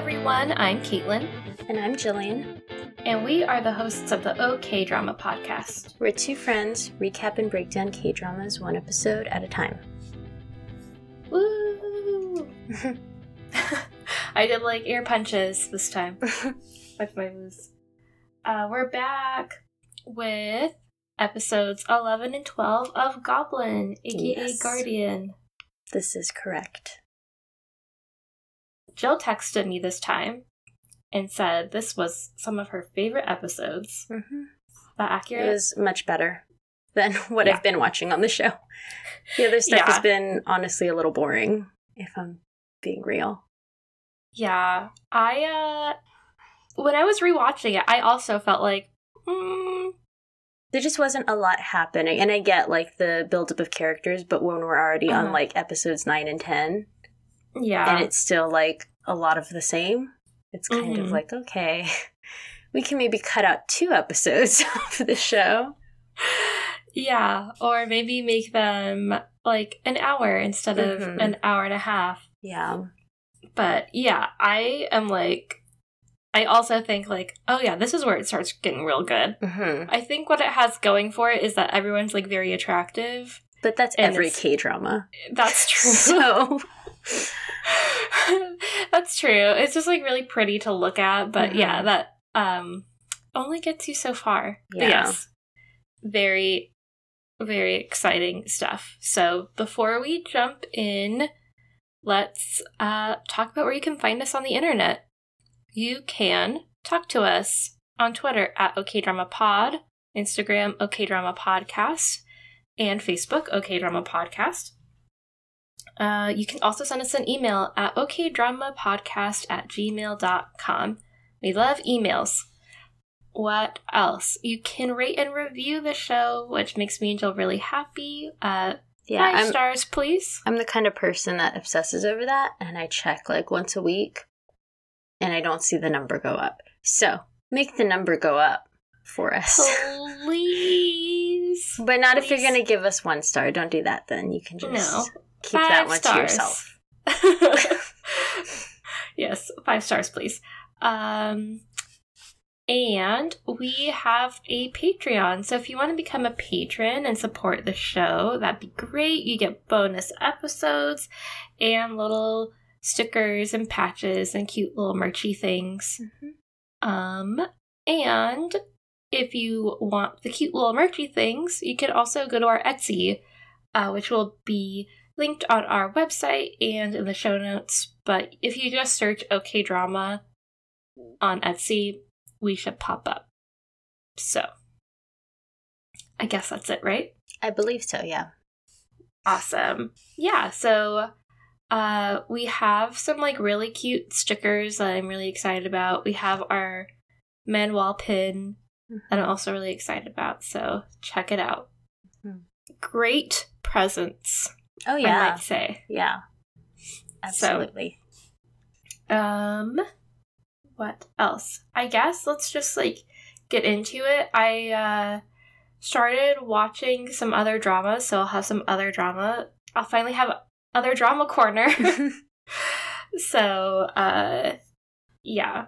Everyone. I'm Caitlin, And I'm Jillian. and we are the hosts of the OK Drama podcast. We're two friends, recap and break down K dramas one episode at a time. Woo! I did like air punches this time with my moves. Uh, we're back with episodes 11 and 12 of Goblin, aka Yes. Guardian. this is correct. Jill texted me this time and said this was some of her favorite episodes. Mm-hmm. Is that It was much better than what Yeah. I've been watching on the show. The other stuff Yeah. has been honestly a little boring, if I'm being real. Yeah, I uh when I was rewatching it, I also felt like mm, There just wasn't a lot happening. And I get like the buildup of characters, but when we're already Uh-huh. on like episodes 9 and 10, yeah, and it's still like a lot of the same, it's kind of Mhm. like, okay, we can maybe cut out two episodes of the show. yeah, or maybe make them like an hour instead of Mhm. an hour and a half. Yeah. But yeah, I am like I also think like, oh yeah, this is where it starts getting real good. hmm I think what it has going for it is that everyone's like very attractive. But that's every K drama. That's true. So, That's true. It's just like really pretty to look at, but yeah, Mhm. that um only gets you so far. Yeah. yes. Very very exciting stuff. So, before we jump in, let's uh talk about where you can find us on the internet. You can talk to us on Twitter at OKDramaPod, Instagram OKDramaPodcast, and Facebook OKDramaPodcast. Uh, you can also send us an email at okdramapodcast at gmail.com. We love emails. What else? You can rate and review the show, which makes me and Jill really happy. Uh, yeah, 5 I'm, stars, please. I'm the kind of person that obsesses over that, and I check like once a week, and I don't see the number go up. So, make the number go up for us. Please. but not if you're going to give us one star. Don't do that then. You can just No. Keep that Five one stars. to yourself. yes, five stars, please. Um, and we have a Patreon. So if you want to become a patron and support the show, that'd be great. You get bonus episodes and little stickers and patches and cute little merchy things. Mhm. Um, and if you want the cute little merchy things, you can also go to our Etsy, uh, which will be linked on our website and in the show notes. But if you just search OK Drama on Etsy, we should pop up. So, I guess that's it, right? I believe so, yeah. Awesome. Yeah, so uh we have some like really cute stickers that I'm really excited about. We have our enamel pin that I'm also really excited about. So check it out. Mhm. Great presents, Oh, yeah. I might say. Yeah. Absolutely. Um what else? I guess let's just like get into it. I uh started watching some other dramas, so I'll have some other drama. I'll finally have other drama corner. so uh yeah.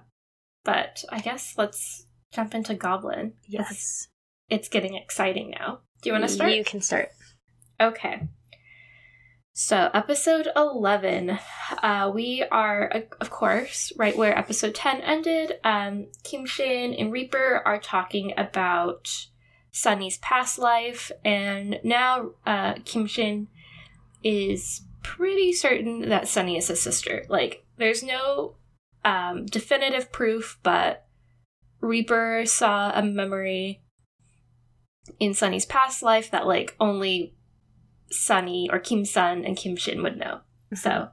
But I guess let's jump into Goblin. yes. It's getting exciting now. Do you want to start? You can start. Okay. So, episode 11. Uh, we are, uh, of course, right where episode 10 ended. Um, Kim Shin and Reaper are talking about Sunny's past life, and now uh, Kim Shin is pretty certain that Sunny is his sister. Like, there's no um, definitive proof, but Reaper saw a memory in Sunny's past life that, like, only Sunny or Kim Sun and Kim Shin would know. So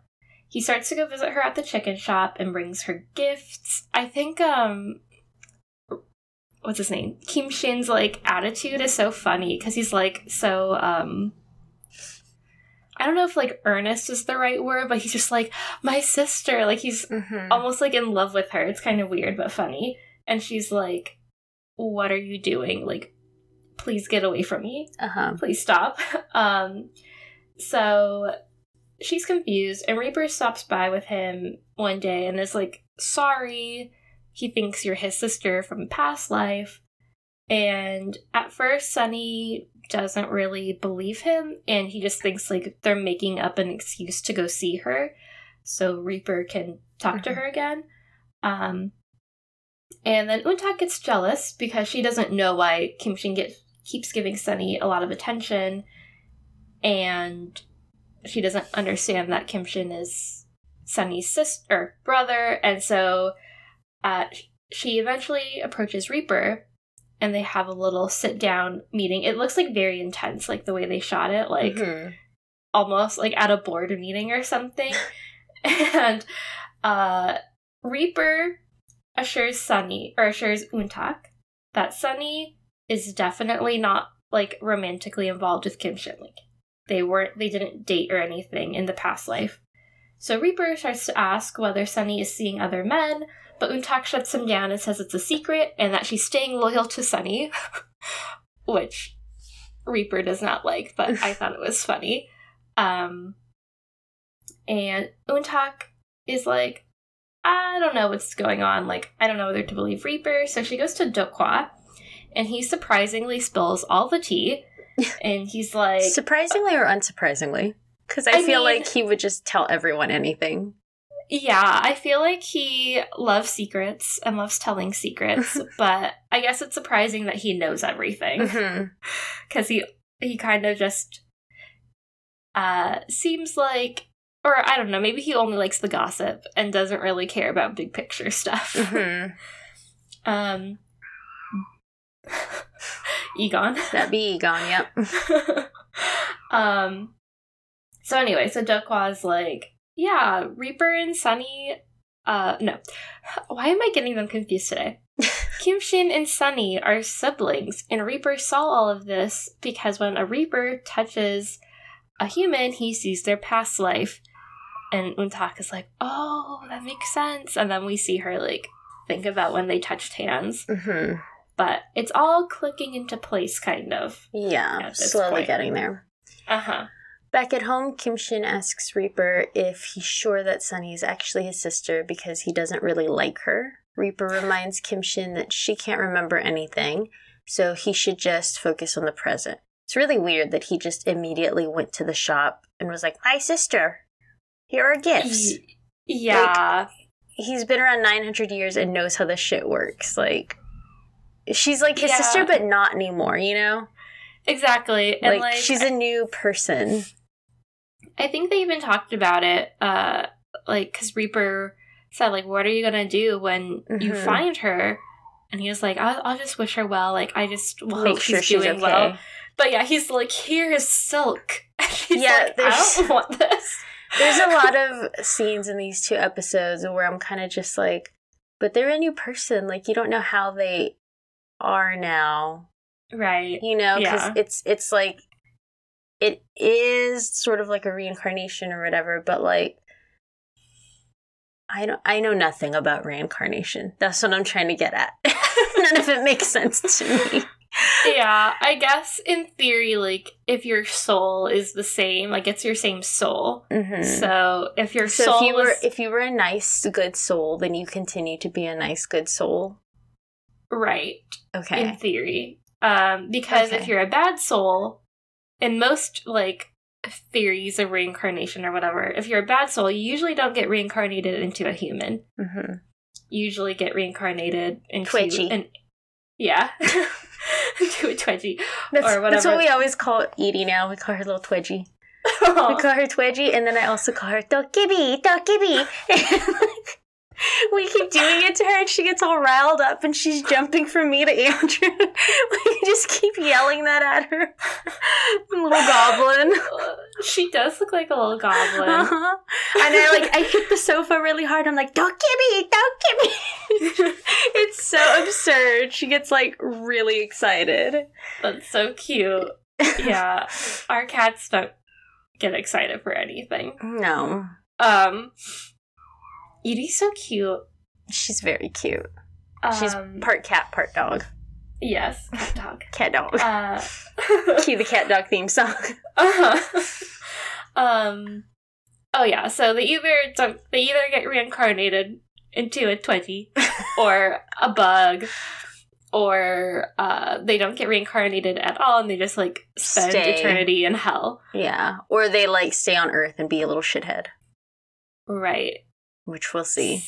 he starts to go visit her at the chicken shop and brings her gifts. I think um what's his name? Kim Shin's like attitude is so funny because he's like so um I don't know if like earnest is the right word, but he's just like my sister. Like he's Mhm. almost like in love with her. It's kind of weird but funny. And she's like, "What are you doing? Like, please get away from me." Uh-huh. please stop. Um, so she's confused, and Reaper stops by with him one day and is like, sorry. He thinks you're his sister from past life. And at first, Sunny doesn't really believe him, and he just thinks like they're making up an excuse to go see her so Reaper can talk mm-hmm. to her again. Um, and then Untak gets jealous because she doesn't know why Kim Shin get, keeps giving Sunny a lot of attention, and she doesn't understand that Kim Shin is Sunny's sister or brother, and so uh, she eventually approaches Reaper and they have a little sit down meeting. It looks like very intense, like the way they shot it, like mm-hmm. almost like at a board meeting or something. and uh, Reaper assures Sunny or assures Untak that Sunny is definitely not like romantically involved with Kim Shin. Like they weren't, they didn't date or anything in the past life. So Reaper starts to ask whether Sunny is seeing other men, but Untak shuts him down and says it's a secret and that she's staying loyal to Sunny, which Reaper does not like, but I thought it was funny. Um, and Untak is like, I don't know what's going on. Like, I don't know whether to believe Reaper. So she goes to Dokwa, and he surprisingly spills all the tea. And he's like, surprisingly or unsurprisingly? Because I, I, feel mean, like he would just tell everyone anything. Yeah, I feel like he loves secrets and loves telling secrets, but I guess it's surprising that he knows everything because mm-hmm. he he kind of just uh seems like or I don't know, maybe he only likes the gossip and doesn't really care about big picture stuff. Mm-hmm. um Egon. That'd be Egon, yep. um so anyway, so Dokwa's like yeah, Reaper and Sunny. Uh, no. Why am I getting them confused today? Kim Shin and Sunny are siblings, and Reaper saw all of this because when a Reaper touches a human, he sees their past life. And Untak is like, oh, that makes sense. And then we see her, like, think about when they touched hands. Mm-hmm. But it's all clicking into place, kind of. Yeah, slowly point. getting there. Uh huh. Back at home, Kim Shin asks Reaper if he's sure that Sunny is actually his sister because he doesn't really like her. Reaper reminds Kim Shin that she can't remember anything, so he should just focus on the present. It's really weird that he just immediately went to the shop and was like, My sister, here are gifts. Yeah. Like, he's been around 900 years and knows how this shit works. Like, she's like his yeah. sister, but not anymore, you know? Exactly. And like, like she's a new person. I think they even talked about it, uh, like, because Reaper said, like, what are you gonna do when mm-hmm. you find her? And he was like, I'll, I'll just wish her well. Like, I just will Make hope sure she's doing okay. well. But yeah, he's like, here is silk. yeah, like, I don't want this. There's a lot of scenes in these two episodes where I'm kind of just like, but they're a new person. Like, you don't know how they are now. Right. You know, because yeah. it's it's like it is sort of like a reincarnation or whatever, but like I don't I know nothing about reincarnation. That's what I'm trying to get at. None of it makes sense to me. yeah, I guess in theory, like if your soul is the same, like it's your same soul. Mm-hmm. So if your so soul, if you were if you were a nice good soul, then you continue to be a nice good soul. Right. Okay. In theory, um, because okay. if you're a bad soul, in most like theories of reincarnation or whatever, if you're a bad soul, you usually don't get reincarnated into a human. Mm-hmm. You usually get reincarnated into Twitchy. an yeah. into a Twedgy. That's, or whatever. That's what we always call Edie now. We call her little Twedgy. we call her Twedgy, and then I also call her Dokkaebi, Dokkaebi. we keep doing it to her and she gets all riled up and she's jumping from me to Andrew. we just keep yelling that at her. little goblin. She does look like a little goblin. Uh-huh. And I like I hit the sofa really hard. I'm like, don't give me, don't give me. it's so absurd. She gets like really excited. That's so cute. Yeah. Our cats don't get excited for anything. No. Um Edie's so cute. She's very cute. Um, She's part cat, part dog. Yes, cat dog. cat dog. Uh, Cue the cat dog theme song. uh-huh. Um, Oh yeah, so they either don't they either get reincarnated into a twenty or a bug, or uh, they don't get reincarnated at all, and they just like spend Stay. eternity in hell. Yeah. Or they like stay on Earth and be a little shithead, Right. Which we'll see.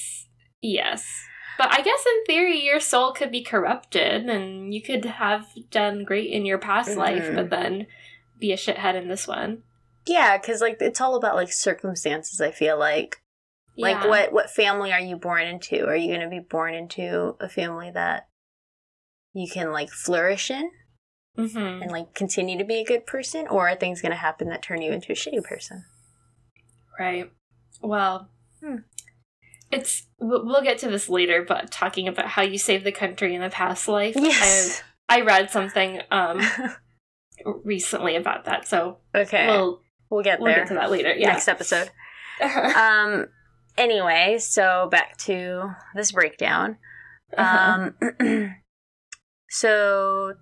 Yes. But I guess in theory, your soul could be corrupted, and you could have done great in your past life, Mhm. but then be a shithead in this one. Yeah, because like it's all about like circumstances. I feel like like Yeah. what what family are you born into? Are you going to be born into a family that you can like flourish in Mhm. and like continue to be a good person, or are things going to happen that turn you into a shitty person? Right. Well, Hmm. It's we'll we'll get to this later, but talking about how you saved the country in a past life. Yes. I, I read something um recently about that, so okay. we'll we'll get we'll there get to that later. Yeah. next episode. um. Anyway, so back to this breakdown. Um. so.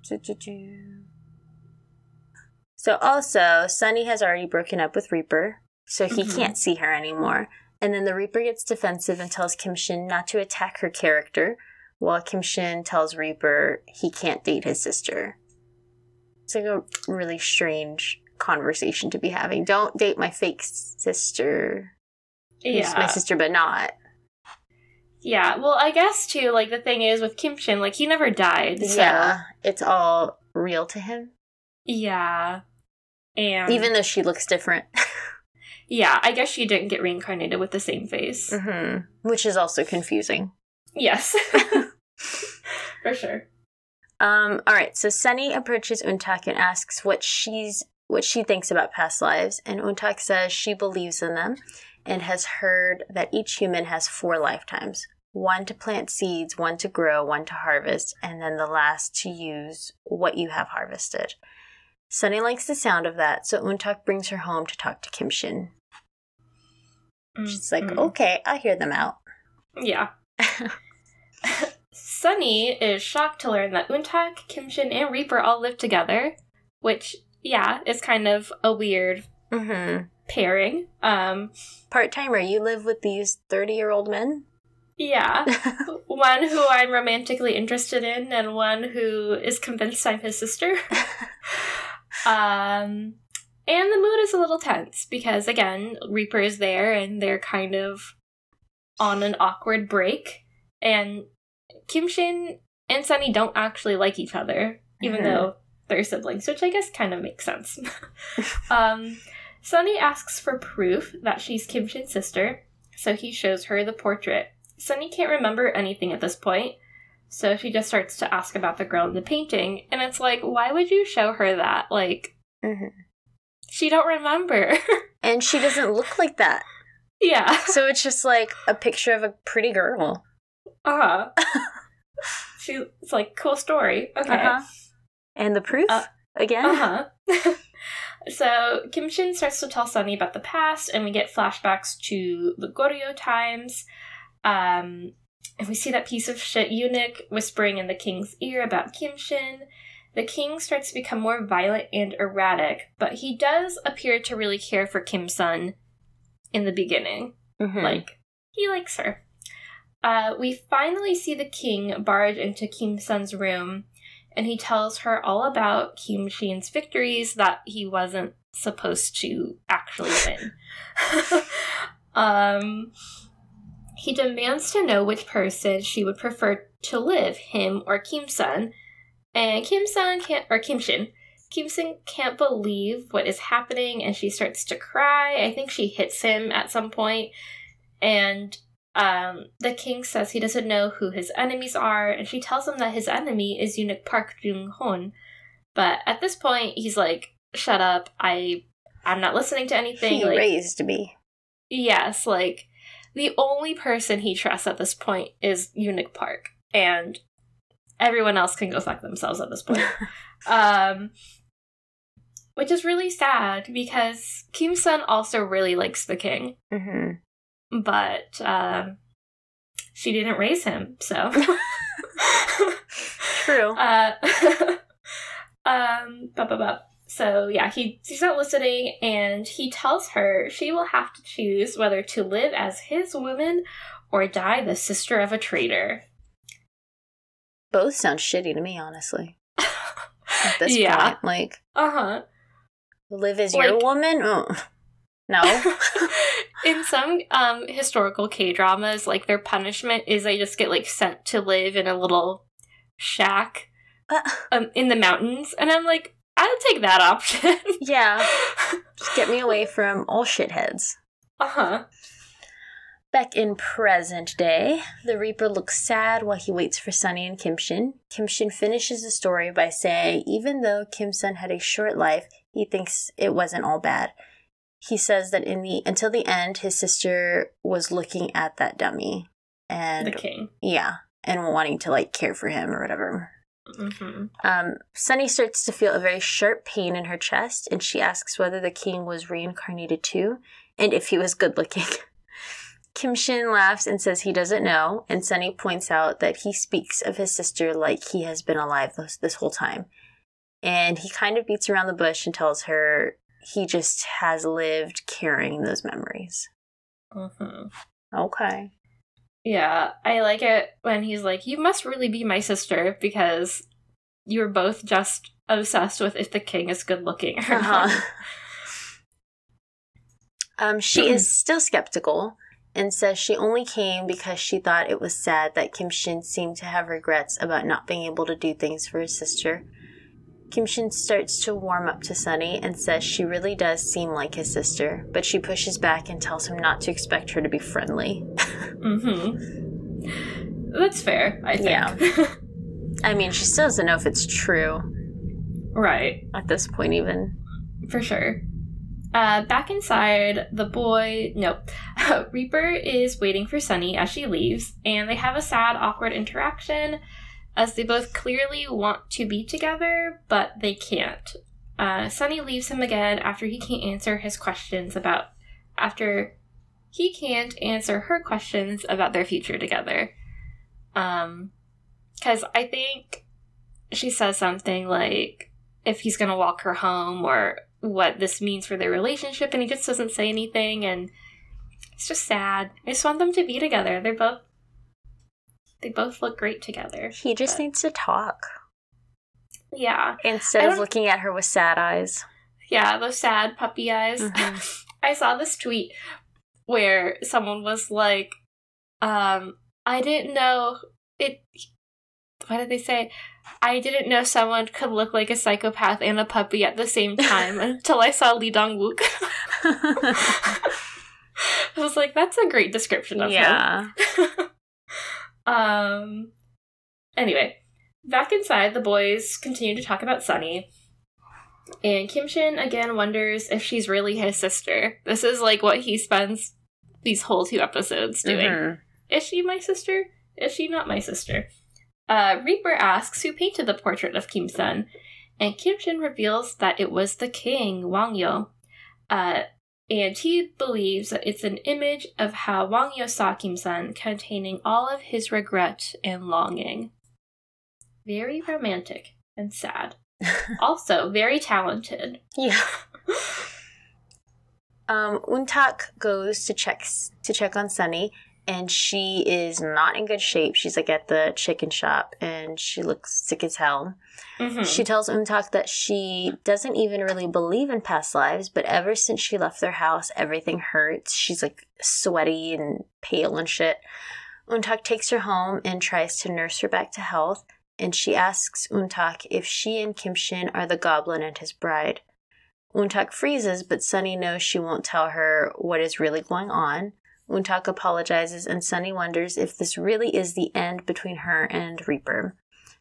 So also, Sunny has already broken up with Reaper, so he Mhm. can't see her anymore. And then the Reaper gets defensive and tells Kim Shin not to attack her character, while Kim Shin tells Reaper he can't date his sister. It's like a really strange conversation to be having. Don't date my fake sister. Yeah. my sister, but not. Yeah. Well, I guess too. Like the thing is with Kim Shin, like he never died. So, Yeah, it's all real to him, Yeah. And even though she looks different. yeah, I guess she didn't get reincarnated with the same face. hmm Which is also confusing. Yes. For sure. Um, all right, so Sunny approaches Untak and asks what she's what she thinks about past lives, and Untak says she believes in them and has heard that each human has four lifetimes. One to plant seeds, one to grow, one to harvest, and then the last to use what you have harvested. Sunny likes the sound of that, so Untak brings her home to talk to Kim Shin. She's like, Mhm. okay, I'll hear them out. Yeah. Sunny is shocked to learn that Untak, Kimshin, and Reaper all live together, which, yeah, is kind of a weird mm-hmm. pairing. Um, Part timer, you live with these 30 year old men? yeah. one who I'm romantically interested in, and one who is convinced I'm his sister. um, and the mood is a little tense because, again, Reaper is there and they're kind of on an awkward break. And Kim Shin and Sunny don't actually like each other, even Mhm. though they're siblings, which I guess kind of makes sense. um, Sunny asks for proof that she's Kim Shin's sister, so he shows her the portrait. Sunny can't remember anything at this point, so she just starts to ask about the girl in the painting, and it's like, why would you show her that? Like, Mhm. She don't remember. And she doesn't look like that. yeah. So it's just like a picture of a pretty girl. Uh huh. she, it's like cool story. Okay. Uh-huh. And the proof Uh, again. Uh huh. so Kim Shin starts to tell Sunny about the past, and we get flashbacks to the Goryeo times. Um, and we see that piece of shit eunuch whispering in the king's ear about Kim Shin. The king starts to become more violent and erratic, but he does appear to really care for Kim Sun in the beginning. Mhm. Like, he likes her. Uh, we finally see the king barge into Kim Sun's room, and he tells her all about Kim Shin's victories that he wasn't supposed to actually win. um, he demands to know which person she would prefer to live, him or Kim Sun. And Kim Sun can't, or Kim Shin, Kim Shin can't believe what is happening, and she starts to cry. I think she hits him at some point, and um, the king says he doesn't know who his enemies are, and she tells him that his enemy is eunuch Park Jung Hoon. But at this point, he's like, "Shut up! I, I'm not listening to anything." he like, raised me. Yes, like the only person he trusts at this point is Eunuch Park, and everyone else can go fuck themselves at this point. um, which is really sad because Kim Sun also really likes the king, hmm but um, she didn't raise him, so. True. Uh, um, ba ba ba. so yeah, he he's not listening, and he tells her she will have to choose whether to live as his woman or die the sister of a traitor. Both sound shitty to me, honestly. At this Yeah. point, like Uh huh. live as your woman. Oh. No. in some um historical K dramas, like their punishment is they just get like sent to live in a little shack Uh, um in the mountains, and I'm like, I'll take that option. yeah. Just get me away from all shitheads. uh huh. Back in present day, the Reaper looks sad while he waits for Sunny and Kim Shin. Kim Shin finishes the story by saying even though Kim Sun had a short life, he thinks it wasn't all bad. He says that in the until the end, his sister was looking at that dummy and The king. yeah, and wanting to like care for him or whatever. hmm Um, Sunny starts to feel a very sharp pain in her chest, and she asks whether the king was reincarnated too, and if he was good looking. Kim Shin laughs and says he doesn't know, and Sunny points out that he speaks of his sister like he has been alive this, this whole time. And he kind of beats around the bush and tells her he just has lived carrying those memories. hmm Okay. Yeah, I like it when he's like, "You must really be my sister because you're both just obsessed with if the king is good looking or. Uh-huh. Um, she is still skeptical and says she only came because she thought it was sad that Kim Shin seemed to have regrets about not being able to do things for his sister. Kim Shin starts to warm up to Sunny and says she really does seem like his sister, but she pushes back and tells him not to expect her to be friendly. Mm-hmm. That's fair, I think. Yeah. I mean, she still doesn't know if it's true right, at this point, even. for sure. Uh, back inside, the boy, no, Reaper is waiting for Sunny as she leaves, and they have a sad, awkward interaction as they both clearly want to be together, but they can't. Uh, Sunny leaves him again after he can't answer his questions about, after he can't answer her questions about their future together. Um, because I think she says something like, if he's gonna walk her home or what this means for their relationship and he just doesn't say anything and it's just sad. I just want them to be together. They're both they both look great together. He just But- needs to talk Yeah. instead of looking at her with sad eyes. Yeah, those sad puppy eyes. Mhm. I saw this tweet where someone was like, um, I didn't know it what did they say? I didn't know someone could look like a psychopath and a puppy at the same time until I saw Lee Dong Wook. I was like, that's a great description of him. yeah. um. Anyway, back inside, the boys continue to talk about Sunny. And Kim Shin again wonders if she's really his sister. This is like what he spends these whole two episodes doing. Mhm. Is she my sister? Is she not my sister? Uh, Reaper asks who painted the portrait of Kim Sun, and Kim Shin reveals that it was the king, Wang Yeo. Uh, and he believes that it's an image of how Wang Yeo saw Kim Sun, containing all of his regret and longing. Very romantic and sad. also, very talented. Yeah. Um, Untak goes to check to check on Sunny, and she is not in good shape. She's like at the chicken shop, and she looks sick as hell. Mhm. She tells Untak that she doesn't even really believe in past lives, but ever since she left their house, everything hurts. She's like sweaty and pale and shit. Untak takes her home and tries to nurse her back to health, and she asks Untak if she and Kim Shin are the goblin and his bride. Untak freezes, but Sunny knows she won't tell her what is really going on. Untak apologizes, and Sunny wonders if this really is the end between her and Reaper.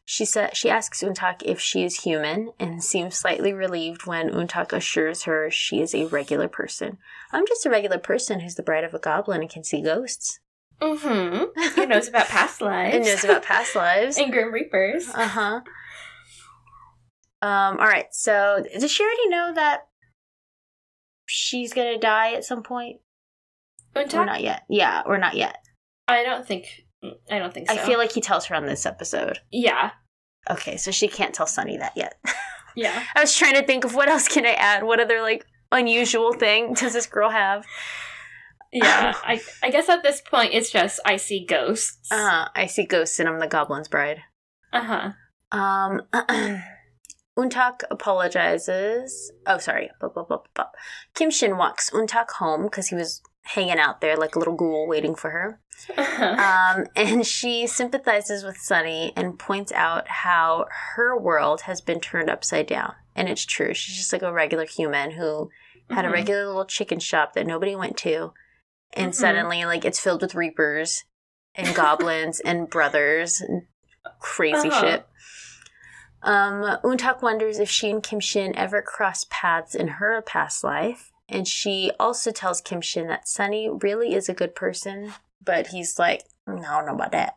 She sa- she asks Untak if she is human and seems slightly relieved when Untak assures her she is a regular person. I'm just a regular person who's the bride of a goblin and can see ghosts. Mm-hmm. Who knows about past lives? and knows about past lives. and Grim Reapers. Uh huh. Um. All right. So, does she already know that she's gonna die at some point, or Untak? not yet? Yeah, or not yet. I don't think. I don't think so. I feel like he tells her on this episode. Yeah. Okay, so she can't tell Sunny that yet. Yeah. I was trying to think of what else can I add? What other like unusual thing does this girl have? Yeah. I I guess at this point it's just I see ghosts. Uh, I see ghosts and I'm the goblin's bride. Uh-huh. Um, Untak apologizes. Oh, sorry. Blah, blah, blah, blah, blah. Kim Shin walks Untak home because he was hanging out there like a little ghoul waiting for her. Uh-huh. Um, and she sympathizes with Sunny and points out how her world has been turned upside down. And it's true. She's just like a regular human who had a Mhm. regular little chicken shop that nobody went to. And Mhm. suddenly, like, it's filled with reapers and goblins and brothers and crazy Uh-huh. shit. Um, Untak wonders if she and Kim Shin ever crossed paths in her past life. And she also tells Kim Shin that Sunny really is a good person, but he's like, "Mm, I don't know about that.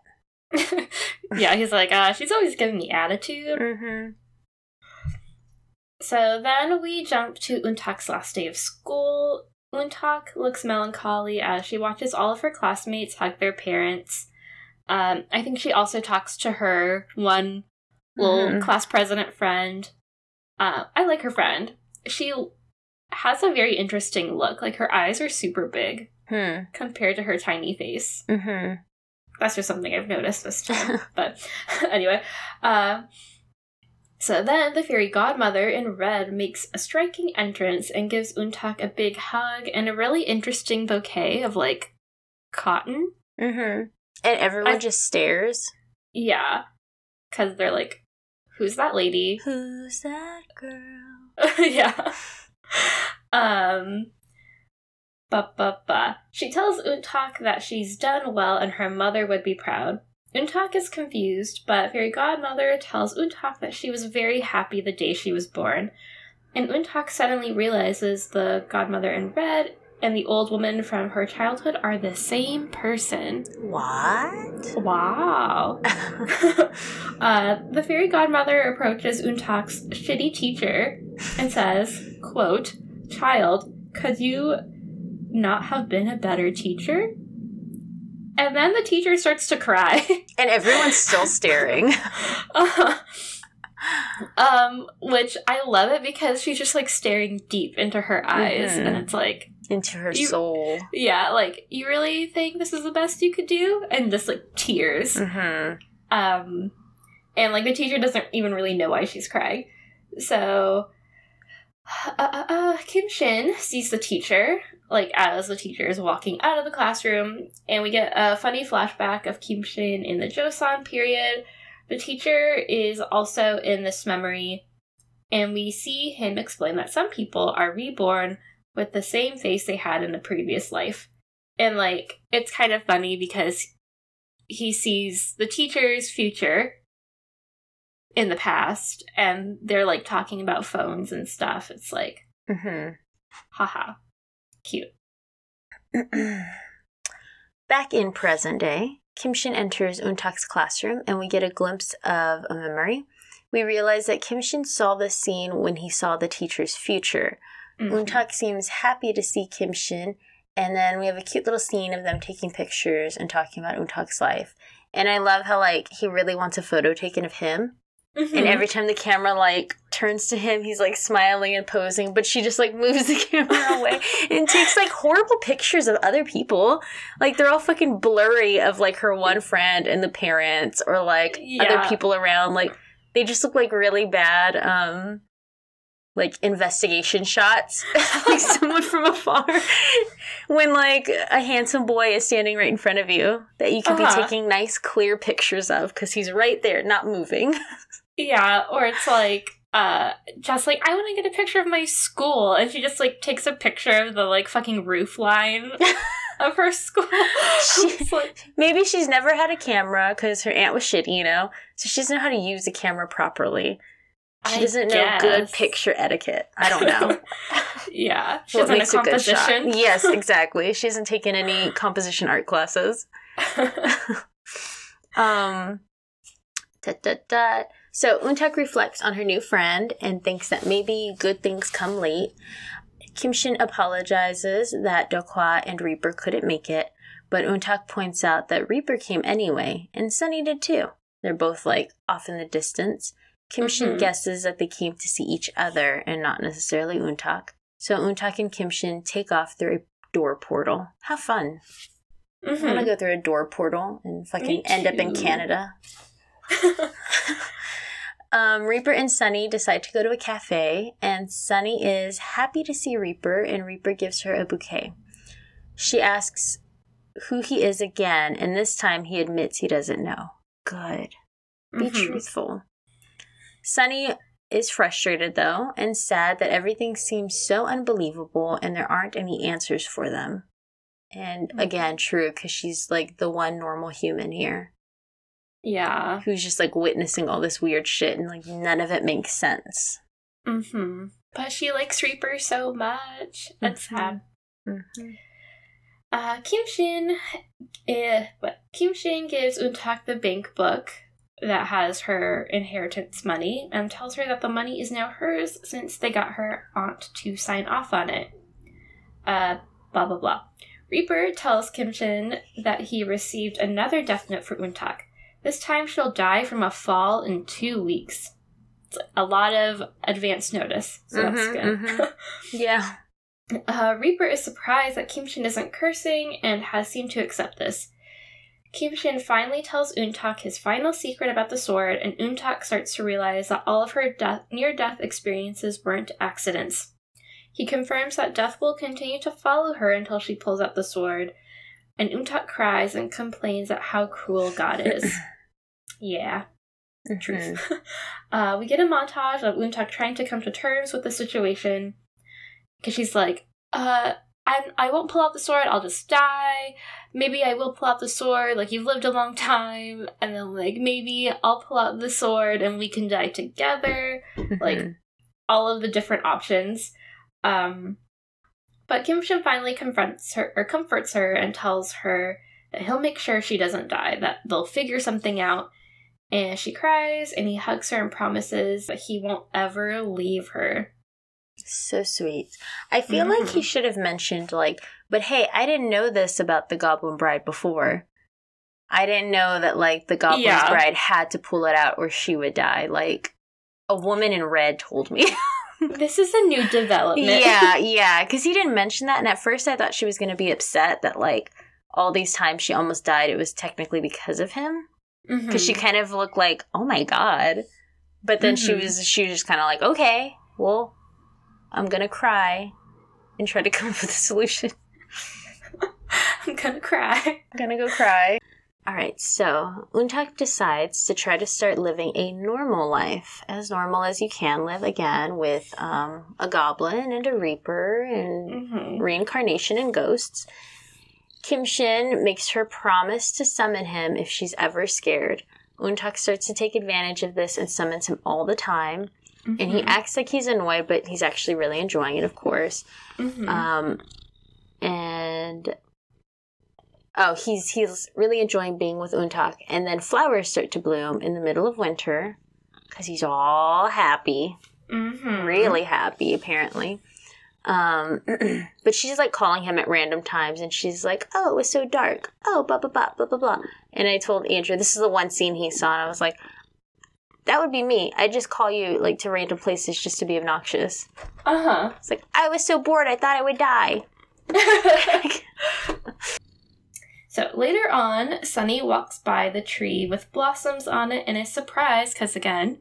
yeah, he's like, uh, she's always giving me attitude. Mm-hmm. So then we jump to Untak's last day of school. Untak looks melancholy as she watches all of her classmates hug their parents. Um, I think she also talks to her one little Mhm. class president friend. Uh, I like her friend. She has a very interesting look. Like her eyes are super big Hmm. compared to her tiny face. Mm-hmm. That's just something I've noticed this time. but anyway, uh, so then the fairy godmother in red makes a striking entrance and gives Untak a big hug and a really interesting bouquet of like cotton. Mm-hmm. And everyone I- just stares. Yeah, because they're like, "Who's that lady?" Who's that girl? yeah. Um. Ba ba ba. She tells Untak that she's done well and her mother would be proud. Untak is confused, but Fairy Godmother tells Untak that she was very happy the day she was born. And Untak suddenly realizes the godmother in red and the old woman from her childhood are the same person. What? Wow. uh, the fairy godmother approaches Untak's shitty teacher and says, quote, Child, could you not have been a better teacher? And then the teacher starts to cry. and everyone's still staring. Uh, um, which I love it because she's just like staring deep into her eyes, Mhm. and it's like, Into her You- soul. yeah, like you really think this is the best you could do, and just like tears. Mm-hmm. Um, and like the teacher doesn't even really know why she's crying. So, uh, uh, uh, Kim Shin sees the teacher, like as the teacher is walking out of the classroom, and we get a funny flashback of Kim Shin in the Joseon period. The teacher is also in this memory, and we see him explain that some people are reborn with the same face they had in a previous life. And like, it's kind of funny because he sees the teacher's future in the past and they're like talking about phones and stuff. It's like, Mm-hmm. haha, cute. Back in present day, Kim Shin enters Untak's classroom and we get a glimpse of a memory. We realize that Kim Shin saw this scene when he saw the teacher's future. Mhm. Untak seems happy to see Kim Shin, and then we have a cute little scene of them taking pictures and talking about Untak's life. And I love how like he really wants a photo taken of him. Mhm. And every time the camera like turns to him, he's like smiling and posing, but she just like moves the camera away and takes like horrible pictures of other people. Like they're all fucking blurry of like her one friend and the parents or like Yeah. other people around. Like they just look like really bad um like investigation shots. like someone from afar. when like a handsome boy is standing right in front of you that you can Uh-huh. be taking nice clear pictures of because he's right there, not moving. Yeah, or it's like, uh, just like, I want to get a picture of my school. And she just like takes a picture of the like fucking roof line of her school. She- like, Maybe she's never had a camera because her aunt was shitty, you know? So she doesn't know how to use a camera properly. She I doesn't know good picture etiquette. I don't know. yeah, she What doesn't a makes a good shot. composition. Yes, exactly. She hasn't taken any composition art classes. Um, da, da, da. So Untak reflects on her new friend and thinks that maybe good things come late. Kim Shin apologizes that Dokwa and Reaper couldn't make it, but Untak points out that Reaper came anyway, and Sunny did too. They're both like off in the distance. Kim Shin Mhm. guesses that they came to see each other and not necessarily Untak. So Untak and Kim Shin take off through a door portal. Have fun. I want to go through a door portal and fucking end up in. Canada. Um, Reaper and Sunny decide to go to a cafe, and Sunny is happy to see Reaper, and Reaper gives her a bouquet. She asks who he is again, and this time he admits he doesn't know. Good. Be Mhm. truthful. Sunny is frustrated, though, and sad that everything seems so unbelievable and there aren't any answers for them. And Mhm. again, true, because she's like the one normal human here Yeah. who's just like witnessing all this weird shit and like none of it makes sense. hmm But she likes Reaper so much. That's Mhm. sad. Mm-hmm. Uh, Kim Shin, eh, what? Kim Shin gives Untak the bank book that has her inheritance money and tells her that the money is now hers since they got her aunt to sign off on it. Uh, blah blah blah. Reaper tells Kim Shin that he received another death note for Untak. This time she'll die from a fall in two weeks. It's a lot of advance notice, so that's Mhm, good. mhm. Yeah. Uh, Reaper is surprised that Kim Shin isn't cursing and has seemed to accept this. Kim Shin finally tells Untak his final secret about the sword, and Untak starts to realize that all of her death, near death experiences weren't accidents. He confirms that death will continue to follow her until she pulls out the sword, and Untak cries and complains at how cruel God is. yeah, truth. Mhm. uh, we get a montage of Untak trying to come to terms with the situation because she's like, uh, I'm, I won't pull out the sword, I'll just die. Maybe I will pull out the sword, like, you've lived a long time. And then, like, maybe I'll pull out the sword and we can die together. Like, Mhm. all of the different options. Um, but Kim Shin finally confronts her or comforts her and tells her that he'll make sure she doesn't die, that they'll figure something out. And she cries and he hugs her and promises that he won't ever leave her. so sweet. I feel like he Mhm. should have mentioned like, but hey, I didn't know this about the Goblin Bride before. I didn't know that like the Goblin Yeah. Bride had to pull it out or she would die. Like a woman in red told me. This is a new development. yeah, yeah, because he didn't mention that, and at first I thought she was going to be upset that like all these times she almost died, it was technically because of him. Because she kind of looked like, oh my god, but then she Mhm. was she was just kind of like, okay, well, I'm gonna cry and try to come up with a solution. I'm gonna cry. I'm gonna go cry. All right, so Untak decides to try to start living a normal life, as normal as you can live again, with um, a goblin and a reaper and hmm reincarnation and ghosts. Kim Shin makes her promise to summon him if she's ever scared. Untak starts to take advantage of this and summons him all the time. And he Mhm. acts like he's annoyed, but he's actually really enjoying it, of course. Mhm. Um, and oh, he's he's really enjoying being with Untak. And then flowers start to bloom in the middle of winter because he's all happy Mhm. really happy apparently um but she's like calling him at random times and she's like oh it was so dark oh blah blah blah blah blah blah and i told andrew this is the one scene he saw and i was like that would be me i just call you like to random places just to be obnoxious Uh huh. it's like i was so bored i thought i would die. So later on, Sunny walks by the tree with blossoms on it and is surprised because, again,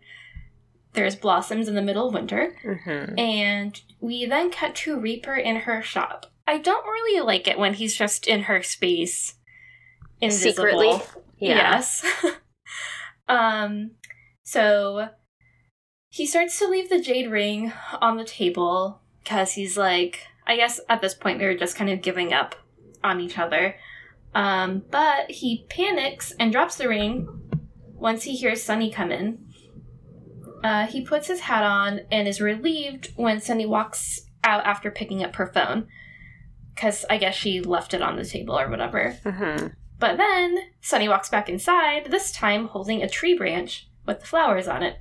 there's blossoms in the middle of winter. mm-hmm. And we then cut to Reaper in her shop. I don't really like it when he's just in her space, invisible. Secretly? yeah Yes. um. So he starts to leave the jade ring on the table because he's like, I guess at this point they're just kind of giving up on each other. Um, but he panics and drops the ring once he hears Sunny come in. Uh, he puts his hat on and is relieved when Sunny walks out after picking up her phone. Because I guess she left it on the table or whatever. mm-hmm. But then Sunny walks back inside, this time holding a tree branch with the flowers on it.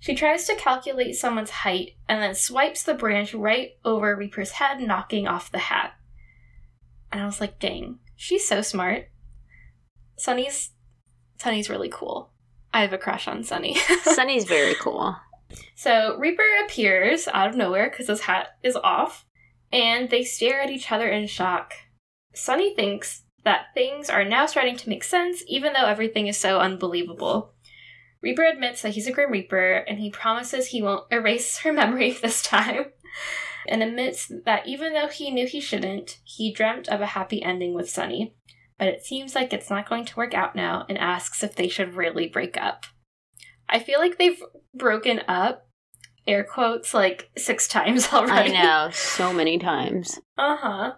She tries to calculate someone's height and then swipes the branch right over Reaper's head, knocking off the hat. And I was like, dang, she's so smart. Sunny's Sunny's really cool. I have a crush on Sunny. Sunny's very cool. So Reaper appears out of nowhere because his hat is off, and they stare at each other in shock. Sunny thinks that things are now starting to make sense, even though everything is so unbelievable. Reaper admits that he's a Grim Reaper, and he promises he won't erase her memory this time, and admits that even though he knew he shouldn't, he dreamt of a happy ending with Sunny. But it seems like it's not going to work out now, and asks if they should really break up. I feel like they've broken up, air quotes, like six times already. I know, so many times. Uh-huh.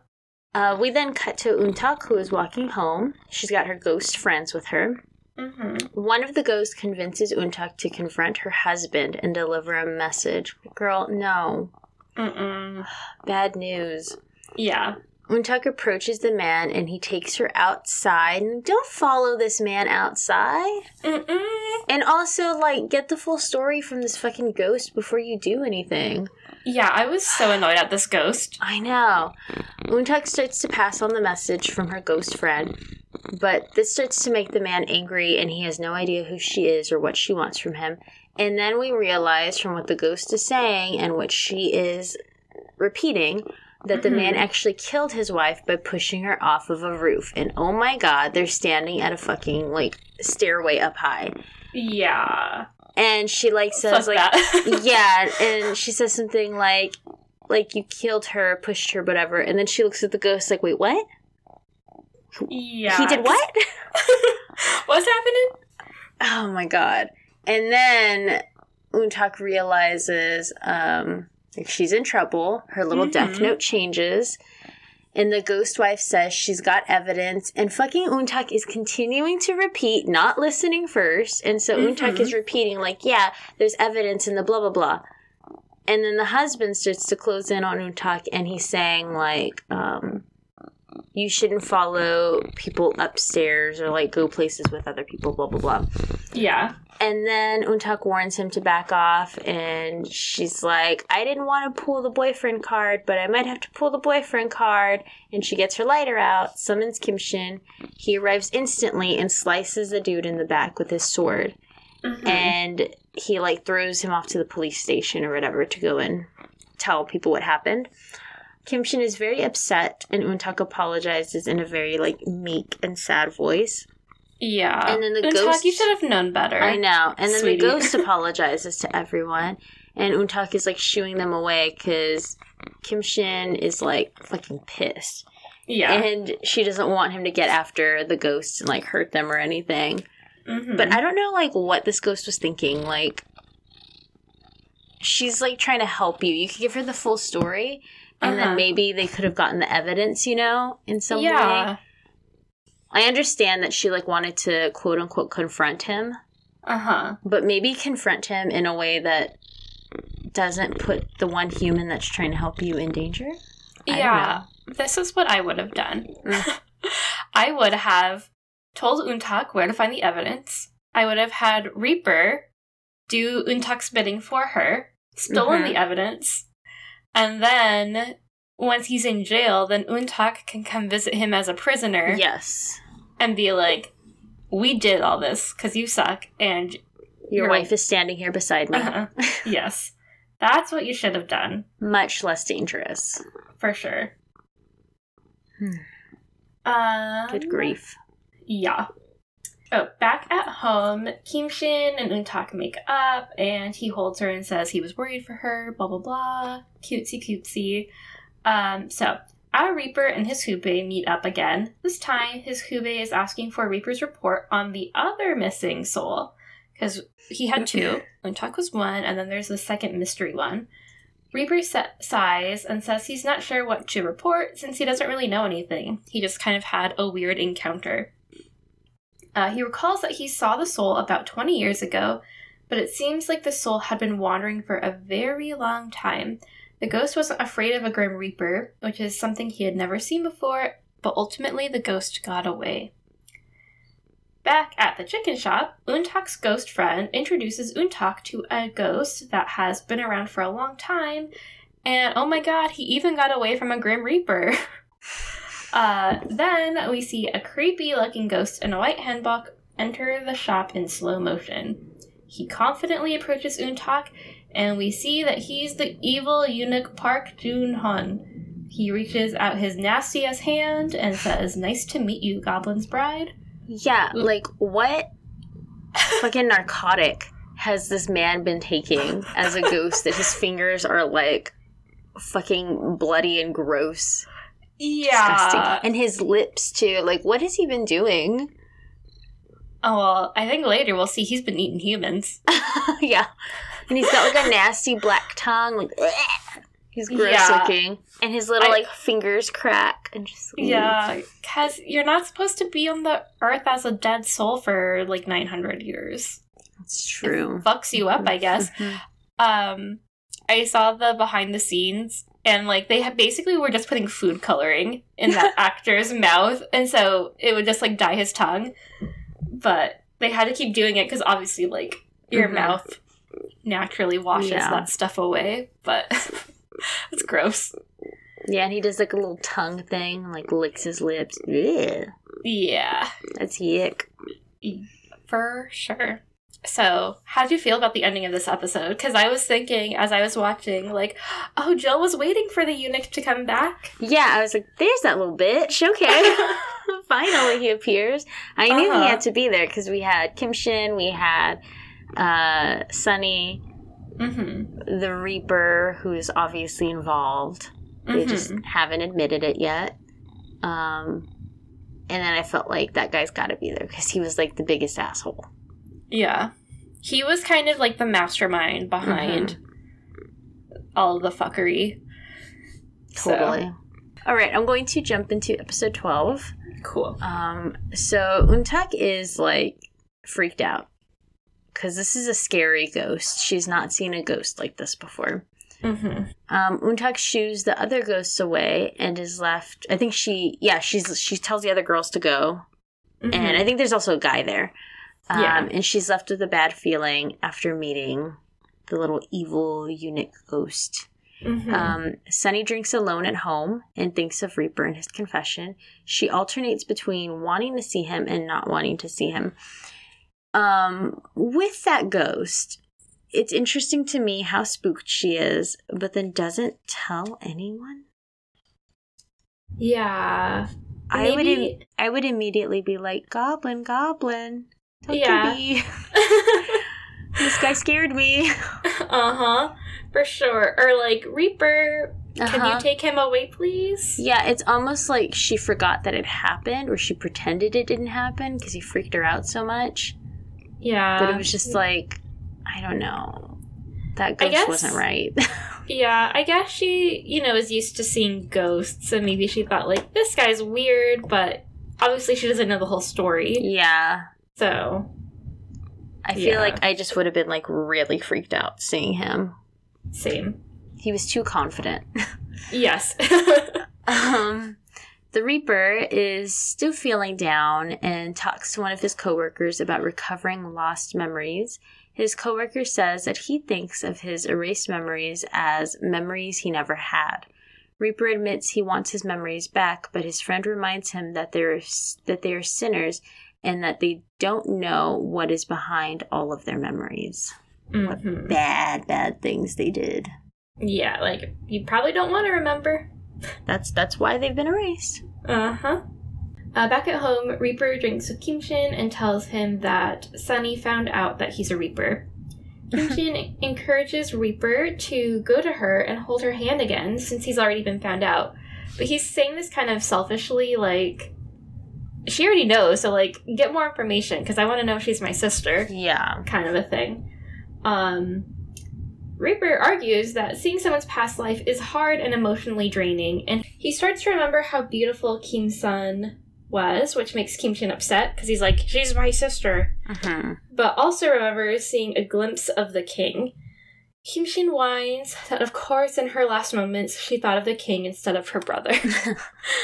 Uh, we then cut to Untak, who is walking home. She's got her ghost friends with her. Mm-hmm. One of the ghosts convinces Untak to confront her husband and deliver a message. Girl, no. Mm-mm. Bad news. Yeah. Untak approaches the man and he takes her outside. And don't follow this man outside. Mm-mm. And also, like, get the full story from this fucking ghost before you do anything. Yeah, I was so annoyed at this ghost. I know. Untak starts to pass on the message from her ghost friend, but this starts to make the man angry and he has no idea who she is or what she wants from him. And then we realize from what the ghost is saying and what she is repeating that the man Mhm. actually killed his wife by pushing her off of a roof. And oh my god, they're standing at a fucking like stairway up high. Yeah. And she like Fuck says like yeah, and she says something like, like you killed her, pushed her, whatever. And then she looks at the ghost like, wait, what? yeah. He did what? What's happening? Oh my god! And then Untak realizes um, like she's in trouble. Her little death Mhm. note changes. And the ghost wife says she's got evidence, and fucking Untak is continuing to repeat, not listening first. And so Untak Mhm. is repeating, like, yeah, there's evidence in the blah, blah, blah. And then the husband starts to close in on Untak, and he's saying, like, um, you shouldn't follow people upstairs or, like, go places with other people, blah, blah, blah. Yeah. And then Untak warns him to back off, and she's like, I didn't want to pull the boyfriend card, but I might have to pull the boyfriend card. And she gets her lighter out, summons Kim Shin. He arrives instantly and slices the dude in the back with his sword. Mhm. And he, like, throws him off to the police station or whatever to go and tell people what happened. Kim Shin is very upset, and Untak apologizes in a very, like, meek and sad voice. yeah. and then the Untak, ghost- you should have known better. I know. And then Sweetie. the ghost apologizes to everyone, and Untak is like shooing them away because Kim Shin is like fucking pissed, Yeah. and she doesn't want him to get after the ghosts and like hurt them or anything. Mhm. But I don't know like what this ghost was thinking. Like, she's like trying to help you. You could give her the full story. And Uh-huh. then maybe they could have gotten the evidence, you know, in some way. yeah. I understand that she like wanted to quote unquote confront him, Uh huh. but maybe confront him in a way that doesn't put the one human that's trying to help you in danger. I Yeah. This is what I would have done. Mm. I would have told Untak where to find the evidence. I would have had Reaper do Untak's bidding for her, stolen Mhm. the evidence, and then once he's in jail, then Untak can come visit him as a prisoner Yes. and be like, "We did all this because you suck," and Your You're- wife is standing here beside me. uh yes, that's what you should have done Much less dangerous. for sure. Hmm. Um, Good grief. Yeah. Oh, back at home, Kim Shin and Untak make up, and he holds her and says he was worried for her, blah blah blah. Cutesy cutesy. Um, so, our Reaper and his hubae meet up again. This time, his hubae is asking for Reaper's report on the other missing soul. Because he had two. Untak was one, and then there's the second mystery one. Reaper sighs and says he's not sure what to report since he doesn't really know anything. He just kind of had a weird encounter. Uh, he recalls that he saw the soul about 20 years ago, but it seems like the soul had been wandering for a very long time. The ghost wasn't afraid of a Grim Reaper, which is something he had never seen before, but ultimately the ghost got away. Back at the chicken shop, Untak's ghost friend introduces Untak to a ghost that has been around for a long time, and oh my god, he even got away from a Grim Reaper. Uh, then we see a creepy looking ghost in a white hanbok enter the shop in slow motion. He confidently approaches Untak, and we see that he's the evil eunuch Park Jun Hun. He reaches out his nasty ass hand and says, Nice to meet you, Goblin's Bride. Yeah, like what fucking narcotic has this man been taking as a ghost that his fingers are like fucking bloody and gross? Disgusting. And his lips too. Like what has he been doing? Oh, well, I think later we'll see he's been eating humans. yeah. And he's got like a nasty black tongue, like he's gross Yeah. looking. And his little I- like fingers crack and just Yeah, because you're not supposed to be on the earth as a dead soul for like 900 years. That's true. Fucks you up, I guess. Um, I saw the behind the scenes, and like they basically were just putting food coloring in that actor's mouth, and so it would just like dye his tongue. But they had to keep doing it because obviously, like your Mhm. mouth naturally washes Yeah. that stuff away. But it's gross. Yeah, and he does like a little tongue thing, like licks his lips. Ugh, Yeah, that's yuck. for sure. So, how did you feel about the ending of this episode? Because I was thinking as I was watching, like, oh, Jill was waiting for the eunuch to come back. Yeah, I was like, there's that little bitch. Okay. Finally, he appears. I knew Uh-huh. he had to be there because we had Kim Shin, we had uh, Sunny, mm-hmm. the Reaper, who is obviously involved. They just Mhm. haven't admitted it yet. Um, and then I felt like that guy's got to be there because he was like the biggest asshole. Yeah. He was kind of like the mastermind behind all of the fuckery. So, Totally. All right, I'm going to jump into episode 12. cool. Um, so Untak is like freaked out because this is a scary ghost. She's not seen a ghost like this before. Mm-hmm. Um, Untak shoos the other ghosts away and is left. I think she, yeah, she's she tells the other girls to go, and I think there's also a guy there. Um, Mm-hmm. Yeah. and she's left with a bad feeling after meeting the little evil eunuch ghost. Mhm. Um, Sunny drinks alone at home and thinks of Reaper and his confession. She alternates between wanting to see him and not wanting to see him. Um, with that ghost, it's interesting to me how spooked she is, but then doesn't tell anyone. yeah. I would, im- I would immediately be like, "Goblin, goblin, Yeah. this guy scared me." uh huh. For sure. Or like, Reaper, can Uh-huh. you take him away, please? Yeah, it's almost like she forgot that it happened, or she pretended it didn't happen because he freaked her out so much. Yeah. But it was just like, I don't know. That ghost guess- wasn't right. Yeah, I guess she, you know, is used to seeing ghosts, and maybe she thought, like, this guy's weird, but obviously she doesn't know the whole story. yeah. So, I feel Yeah. like I just would have been like really freaked out seeing him. same. He was too confident. Yes. um, the Reaper is still feeling down and talks to one of his coworkers about recovering lost memories. His coworker says that he thinks of his erased memories as memories he never had. Reaper admits he wants his memories back, but his friend reminds him that they're that they are sinners and that they don't know what is behind all of their memories. Mhm. Bad, bad things they did. Yeah, like, you probably don't want to remember. That's that's why they've been erased. Uh-huh. Uh, back at home, Reaper drinks with Kim Shin and tells him that Sunny found out that he's a Reaper. Kim Shin encourages Reaper to go to her and hold her hand again since he's already been found out. But he's saying this kind of selfishly, like, she already knows, so, like, get more information because I want to know if she's my sister Yeah. kind of a thing. Um, Reaper argues that seeing someone's past life is hard and emotionally draining, and he starts to remember how beautiful Kim Sun was, which makes Kim Shin upset because he's like, she's my sister. hmm But also remembers seeing a glimpse of the king. Kim Shin whines that, of course, in her last moments, she thought of the king instead of her brother.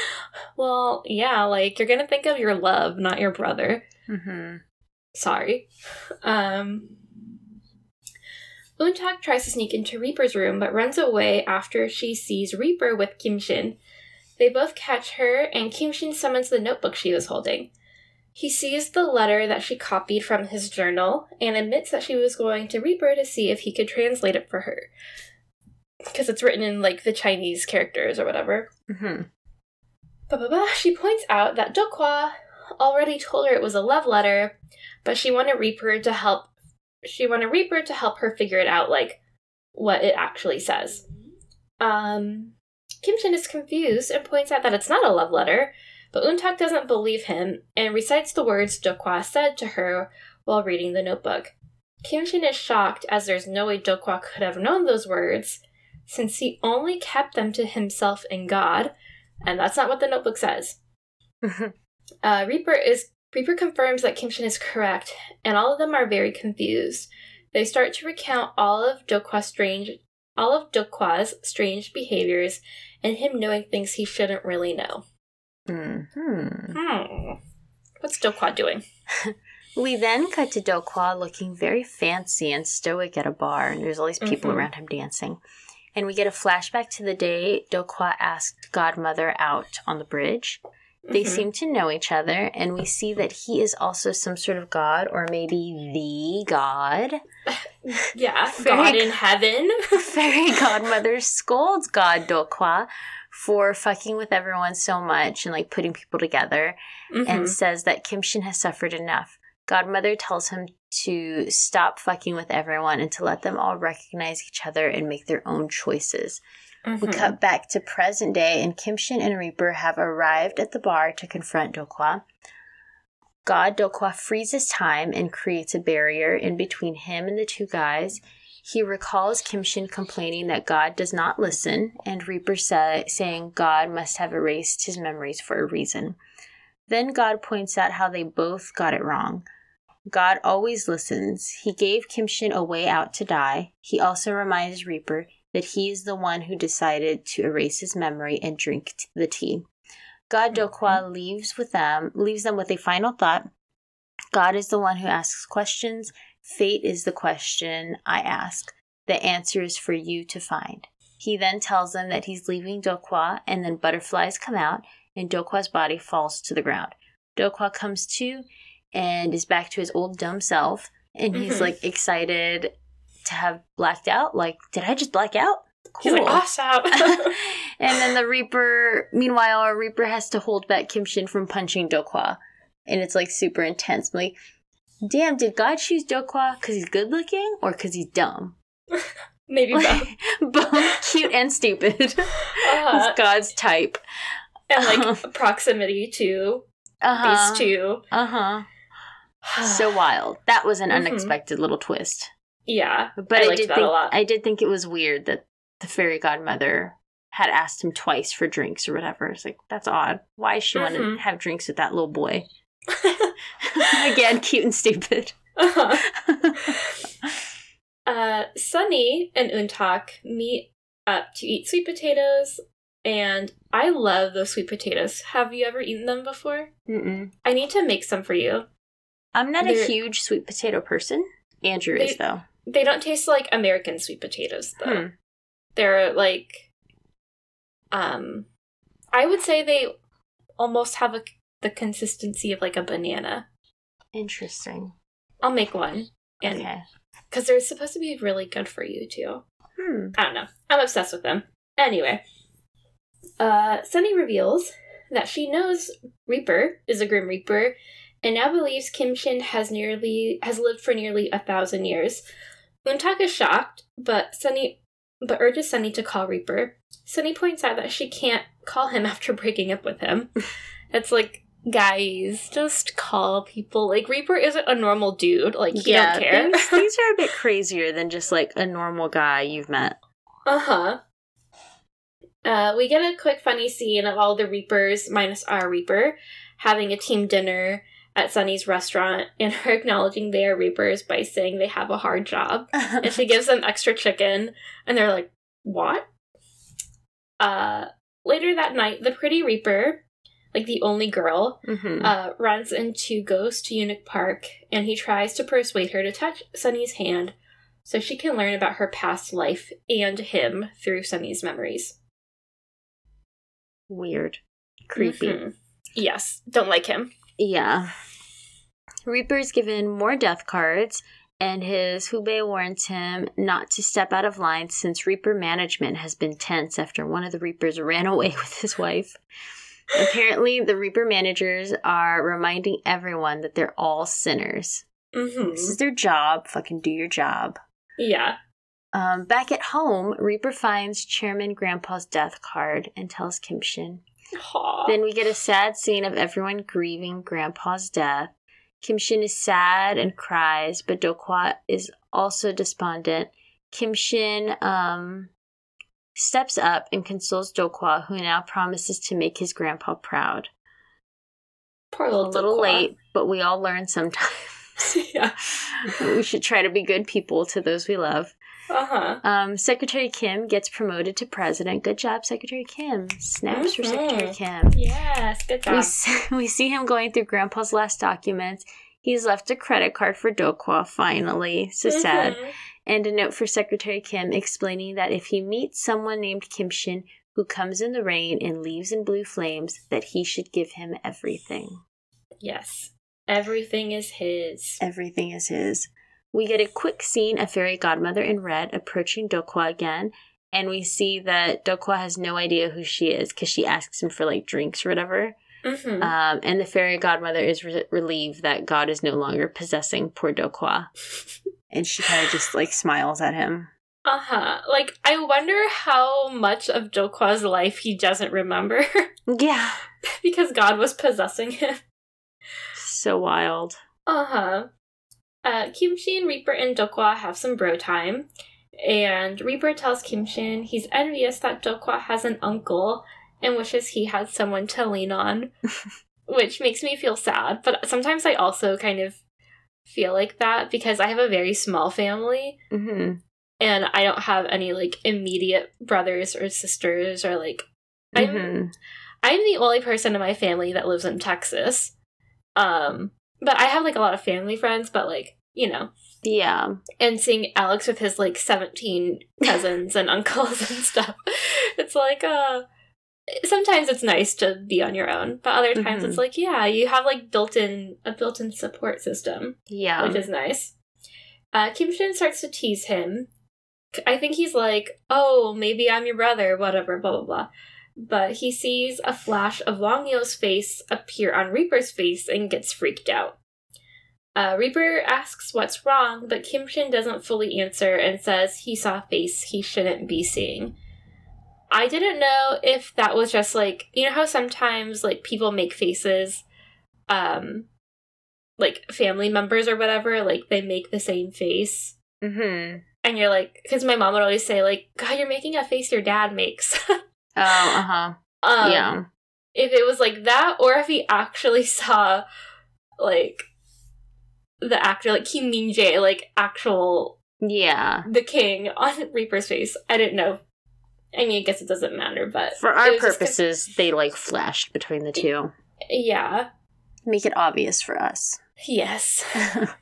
well, yeah, like, you're gonna think of your love, not your brother. hmm Sorry. Um, Untak tries to sneak into Reaper's room, but runs away after she sees Reaper with Kim Shin. They both catch her, and Kim Shin summons the notebook she was holding. He sees the letter that she copied from his journal and admits that she was going to Reaper to see if he could translate it for her. Because it's written in like the Chinese characters or whatever. Mm-hmm. She points out that Dokwa already told her it was a love letter, but she wanted Reaper to help. She wanted Reaper to help her figure it out, like what it actually says. Um, Kim Shin is confused and points out that it's not a love letter, but Untak doesn't believe him and recites the words Dokwa said to her while reading the notebook. Kim Shin is shocked as there's no way Dokwa could have known those words, since he only kept them to himself and God, and that's not what the notebook says. Uh, Reaper is Reaper confirms that Kim Shin is correct, and all of them are very confused. They start to recount all of Dokwa's strange all of Dokwa's strange behaviors and him knowing things he shouldn't really know. Mm-hmm. Hmm. What's Dokwa doing? We then cut to Dokwa looking very fancy and stoic at a bar, and there's all these people Mhm. around him dancing. And we get a flashback to the day Dokwa asked Godmother out on the bridge. They Mhm. seem to know each other, and we see that he is also some sort of god, or maybe the god. Yeah, Very God in heaven. Fairy Godmother scolds God Dokwa for fucking with everyone so much and like putting people together. Mhm. and says that Kim Shin has suffered enough. Godmother tells him to stop fucking with everyone and to let them all recognize each other and make their own choices. We Mhm. cut back to present day, and Kim Shin and Reaper have arrived at the bar to confront Dokwa. God Dokwa freezes time and creates a barrier in between him and the two guys. He recalls Kim Shin complaining that God does not listen, and Reaper say, saying God must have erased his memories for a reason. Then God points out how they both got it wrong. God always listens. He gave Kim Shin a way out to die. He also reminds Reaper that he is the one who decided to erase his memory and drink the tea. God mm-hmm. Dokwa leaves with them, leaves them with a final thought. God is the one who asks questions. Fate is the question I ask. The answer is for you to find. He then tells them that he's leaving Dokwa, and then butterflies come out, and Dokwa's body falls to the ground. Dokwa comes to and is back to his old dumb self, and he's Mhm. like excited to have blacked out. Like, did I just black out? He's like, awesome. and then the Reaper, meanwhile, our Reaper has to hold back Kim Shin from punching Dokwa. And it's like super intense. I'm like, damn, did God choose Dokwa because he's good looking or because he's dumb? Maybe both. Both cute and stupid. Uh-huh. It's God's type. and like proximity to Uh-huh. these two. Uh huh. So wild. That was an Mhm. unexpected little twist. yeah, But I I, did that think a lot. I did think it was weird that the fairy godmother had asked him twice for drinks or whatever. It's like that's odd. Why she want Mhm. to have drinks with that little boy? Again, cute and stupid. uh, Sunny and Untak meet up to eat sweet potatoes, and I love those sweet potatoes. Have you ever eaten them before? Mm-mm. I need to make some for you. I'm not a They're- huge sweet potato person. Andrew They- is though. They don't taste like American sweet potatoes, though. Hmm. They're like, um, I would say they almost have a, the consistency of like a banana. Interesting. I'll make one, and Okay. because they're supposed to be really good for you too. Hmm. I don't know. I'm obsessed with them. Anyway, uh, Sunny reveals that she knows Reaper is a Grim Reaper, and now believes Kim Shin has nearly has lived for nearly a thousand years. Untak is shocked, but Sunny but urges Sunny to call Reaper. Sunny points out that she can't call him after breaking up with him. it's like, guys, just call people. Like Reaper isn't a normal dude. Like he don't care. Things, things are a bit crazier than just like a normal guy you've met. Uh-huh. Uh, we get a quick funny scene of all the Reapers, minus our Reaper, having a team dinner at Sunny's restaurant and her acknowledging they are Reapers by saying they have a hard job. And she gives them extra chicken, and they're like, What? Uh later that night, the pretty Reaper, like the only girl, Mhm. uh, runs into Ghost Eunuch Park and he tries to persuade her to touch Sunny's hand so she can learn about her past life and him through Sunny's memories. Weird. Creepy. Mhm. Yes, don't like him. Yeah. Reaper's given more death cards, and his hubae warns him not to step out of line since Reaper management has been tense after one of the Reapers ran away with his wife. Apparently, the Reaper managers are reminding everyone that they're all sinners. Mm-hmm. This is their job. Fucking do your job. Yeah. Um, back at home, Reaper finds Chairman Grandpa's death card and tells Kim Shin. Then we get a sad scene of everyone grieving Grandpa's death. Kim Shin is sad and cries, but Dokwa is also despondent. Kim Shin um, steps up and consoles Dokwa, who now promises to make his grandpa proud. Poor A little, little Dokwa. late, but we all learn sometimes. yeah. we should try to be good people to those we love. Uh huh. Um, Secretary Kim gets promoted to president. Good job, Secretary Kim. Snaps for Secretary. Kim. Yes. Good We, job. s- we see him going through Grandpa's last documents. He's left a credit card for Dokwa, finally. So sad. And a note for Secretary Kim explaining that if he meets someone named Kim Shin who comes in the rain and leaves in blue flames, that he should give him everything. Yes. Everything is his. Everything is his. We get a quick scene of Fairy Godmother in red approaching Dokwa again, and we see that Dokwa has no idea who she is because she asks him for like drinks or whatever. Mm-hmm. Um, and the fairy godmother is re- relieved that God is no longer possessing poor Dokwa. And she kind of just like smiles at him. Uh huh. Like, I wonder how much of Dokwa's life he doesn't remember Yeah. because God was possessing him. So wild. Uh-huh. Uh Kim Shin and Reaper and Dokwa have some bro time. And Reaper tells Kim Shin he's envious that Dokwa has an uncle and wishes he had someone to lean on. which makes me feel sad. But sometimes I also kind of feel like that because I have a very small family hmm and I don't have any like immediate brothers or sisters or like I'm hmm I'm the only person in my family that lives in Texas. Um, but I have like a lot of family friends, but like, you know, Yeah. and seeing Alex with his like 17 cousins and uncles and stuff. It's like uh sometimes it's nice to be on your own, but other times Mhm. it's like, yeah, you have like built-in a built-in support system, Yeah. which is nice. Uh Kim Shin starts to tease him. I think he's like, "Oh, maybe I'm your brother, whatever, blah blah blah." But he sees a flash of Wang Yeo's face appear on Reaper's face and gets freaked out. Uh, Reaper asks what's wrong, but Kim Shin doesn't fully answer and says he saw a face he shouldn't be seeing. I didn't know if that was just like you know how sometimes like people make faces, um, like family members or whatever, like they make the same face, hmm and you're like, because my mom would always say like, God, you're making a face your dad makes. Oh, uh huh. um, yeah. if it was like that or if he actually saw like the actor like Kim Min Jae like actual Yeah. the king on Reaper's face. I didn't know. I mean, I guess it doesn't matter, but For our was just 'cause- purposes, they like flashed between the two. yeah, Make it obvious for us. yes,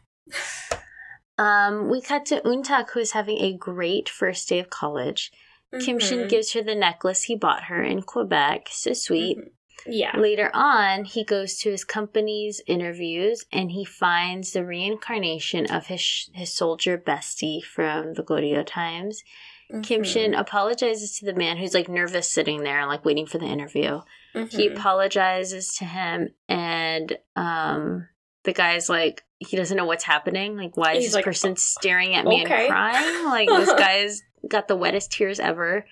um, we cut to Untak, who is having a great first day of college. Kim Shin Mhm. gives her the necklace he bought her in Quebec. So sweet. Mhm. yeah, Later on, he goes to his company's interviews and he finds the reincarnation of his his soldier bestie from the Goryeo times. Kim Mhm. Shin apologizes to the man who's like nervous sitting there, like waiting for the interview. He Mhm. apologizes to him, and um, the guy's like, he doesn't know what's happening. Like, why is He's this like, person staring at me okay. and crying? Like, this guy's got the wettest tears ever.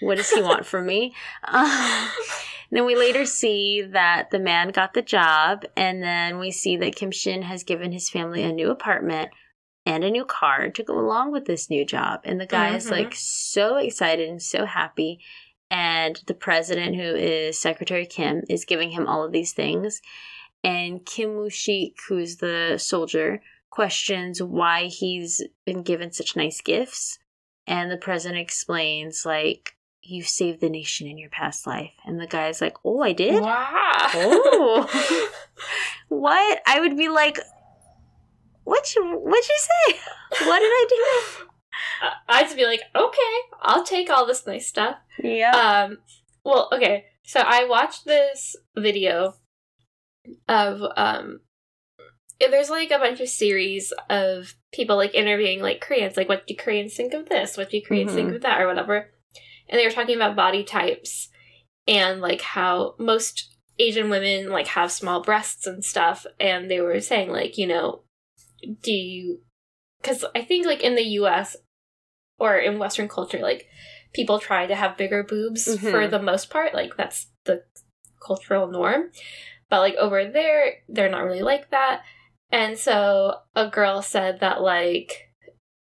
What does he want from me? Um, then we later see that the man got the job, and then we see that Kim Shin has given his family a new apartment and a new car to go along with this new job. And the guy is Mhm. like so excited and so happy. And the president, who is Secretary Kim, is giving him all of these things. And Kim Woo Shik, who's the soldier, questions why he's been given such nice gifts. And the president explains, like, you saved the nation in your past life. And the guy's like, oh, I did? Wow. Oh. what? I would be like, what you, what'd you say? What did I I- I'd just be like, okay, I'll take all this nice stuff. Yeah. Um, well, okay. So I watched this video of um there's like a bunch of series of people like interviewing like Koreans, like what do Koreans think of this? What do Koreans think Mhm. of that, or whatever. And they were talking about body types and like how most Asian women like have small breasts and stuff. And they were saying like, you know, do you? Because I think like in the U.S. or in Western culture, like people try to have bigger boobs Mhm. for the most part. Like that's the cultural norm. But like over there, they're not really like that. And so a girl said that like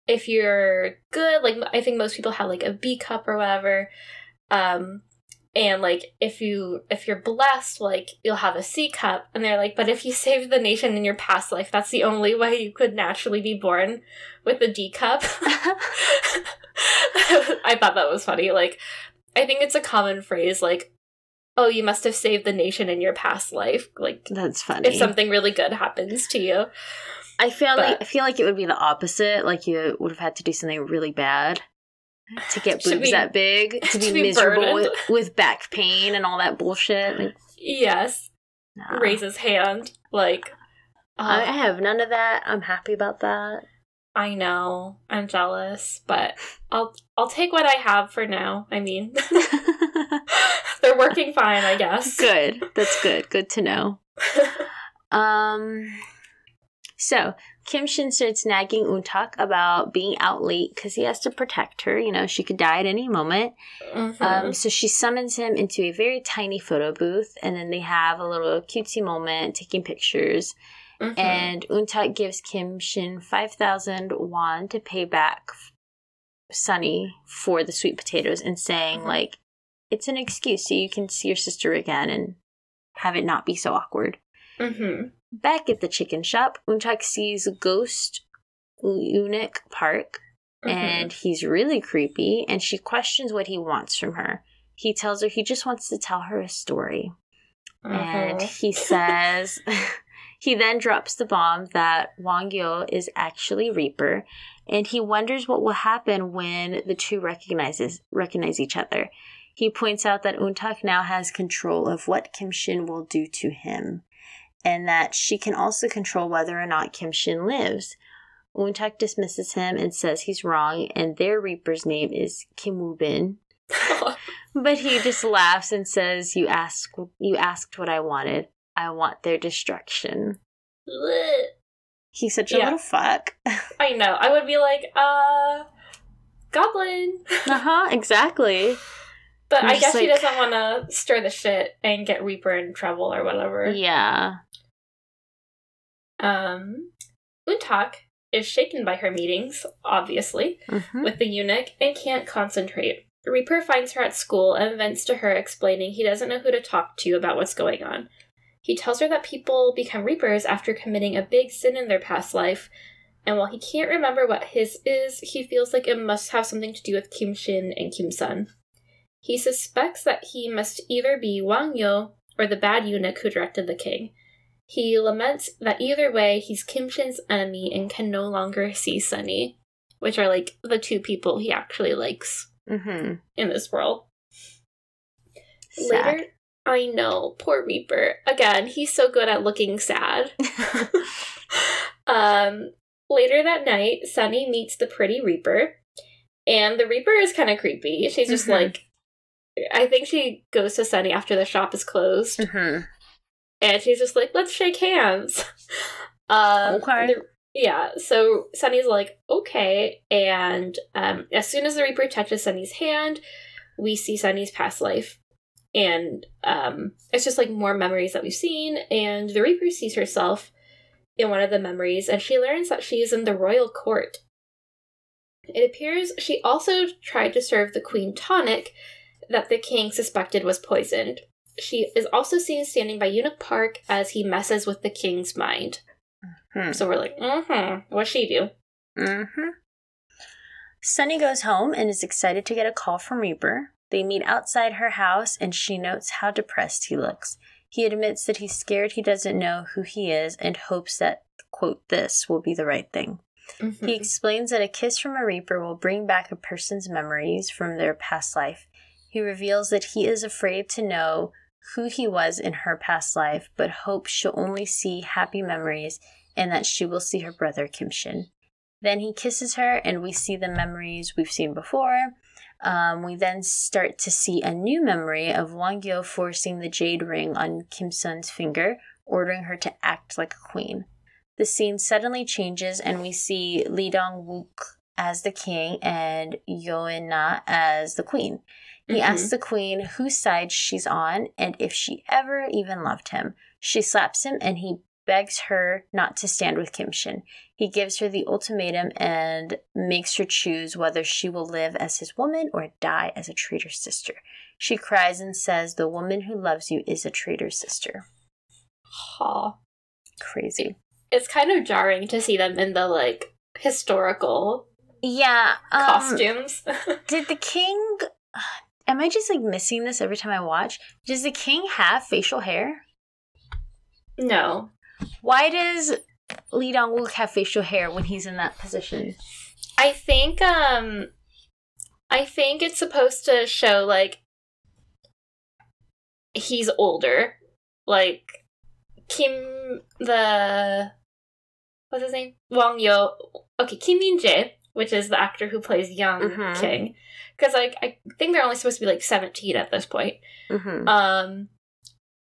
if you're good, like I think most people have like a B cup or whatever. Um and like if you if you're blessed, like you'll have a C cup. And they're like, but if you saved the nation in your past life, that's the only way you could naturally be born with a D cup. I thought that was funny. Like I think it's a common phrase like oh, you must have saved the nation in your past life. Like That's funny. if something really good happens to you. I feel like I feel like it would be the opposite. Like you would have had to do something really bad to get boobs be- that big, to be, to be miserable with, with back pain and all that bullshit. Like, Yes. nah. Raise his hand. Like uh, I have none of that. I'm happy about that. I know. I'm jealous, but I'll I'll take what I have for now. I mean they're working fine, I guess. good. That's good. Good to know. Um. So Kim Shin starts nagging Untak about being out late because he has to protect her. You know, she could die at any moment. Mhm. Um, so she summons him into a very tiny photo booth, and then they have a little cutesy moment taking pictures. Mhm. And Untak gives Kim Shin 5,000 won to pay back Sunny for the sweet potatoes and saying, Mhm. like, it's an excuse so you can see your sister again and have it not be so awkward. Mhm. Back at the chicken shop, Untak sees Ghost Eunuch Park Mhm. and he's really creepy and she questions what he wants from her. He tells her he just wants to tell her a story. And Mhm. he says he then drops the bomb that Wang Yeo is actually Reaper and he wonders what will happen when the two recognizes recognize each other. He points out that Untak now has control of what Kim Shin will do to him and that she can also control whether or not Kim Shin lives. Untak dismisses him and says he's wrong and their Reaper's name is Kim Woo Bin. But he just laughs and says, "You asked, you asked what I wanted. I want their destruction." He's such a Yeah. little fuck. I know. I would be like, uh, goblin. uh huh. Exactly. But I'm I guess he doesn't want to stir the shit and get Reaper in trouble or whatever. Yeah. Um, Untak is shaken by her meetings, obviously, Mhm. with the eunuch and can't concentrate. The Reaper finds her at school and vents to her, explaining he doesn't know who to talk to about what's going on. He tells her that people become Reapers after committing a big sin in their past life, and while he can't remember what his is, he feels like it must have something to do with Kim Shin and Kim Sun. He suspects that he must either be Wang Yeo or the bad eunuch who directed the king. He laments that either way, he's Kim Shin's enemy and can no longer see Sunny, which are like the two people he actually likes Mhm. in this world. Sad. Later, I know, poor Reaper. Again, he's so good at looking sad. um, later that night, Sunny meets the pretty Reaper, and the Reaper is kind of creepy. She's just Mhm. like, I think she goes to Sunny after the shop is closed, Mhm. And she's just like, "Let's shake hands." Um, Okay. yeah. So Sunny's like, "Okay," and um, as soon as the Reaper touches Sunny's hand, we see Sunny's past life, and um, it's just like more memories that we've seen. And the Reaper sees herself in one of the memories, and she learns that she is in the royal court. It appears she also tried to serve the queen tonic that the king suspected was poisoned. She is also seen standing by Eunuch Park as he messes with the king's mind. Hmm. So we're like, mm-hmm, what'd she do? Mm-hmm. Sunny goes home and is excited to get a call from Reaper. They meet outside her house and she notes how depressed he looks. He admits that he's scared he doesn't know who he is and hopes that, quote, this will be the right thing. Mm-hmm. He explains that a kiss from a Reaper will bring back a person's memories from their past life. He reveals that he is afraid to know who he was in her past life, but hopes she'll only see happy memories and that she will see her brother Kim Shin. Then he kisses her, and we see the memories we've seen before. Um, we then start to see a new memory of Wang Yeo forcing the jade ring on Kim Sun's finger, ordering her to act like a queen. The scene suddenly changes, and we see Lee Dong Wook as the king and Yoo In Na as the queen. He Mhm. asks the queen whose side she's on and if she ever even loved him. She slaps him and he begs her not to stand with Kim Shin. He gives her the ultimatum and makes her choose whether she will live as his woman or die as a traitor's sister. She cries and says, The woman who loves you is a traitor's sister. Ha. Crazy. It's kind of jarring to see them in the like historical Yeah. Um, costumes. Did the king. Am I just like missing this every time I watch? Does the king have facial hair? no. Why does Lee Dong Wook have facial hair when he's in that position? I think um I think it's supposed to show like he's older. Like Kim the what's his name? Wang Yeo okay, Kim Min Jae, which is the actor who plays young Mhm. King. Because like I think they're only supposed to be like seventeen at this point. Mm-hmm. Um,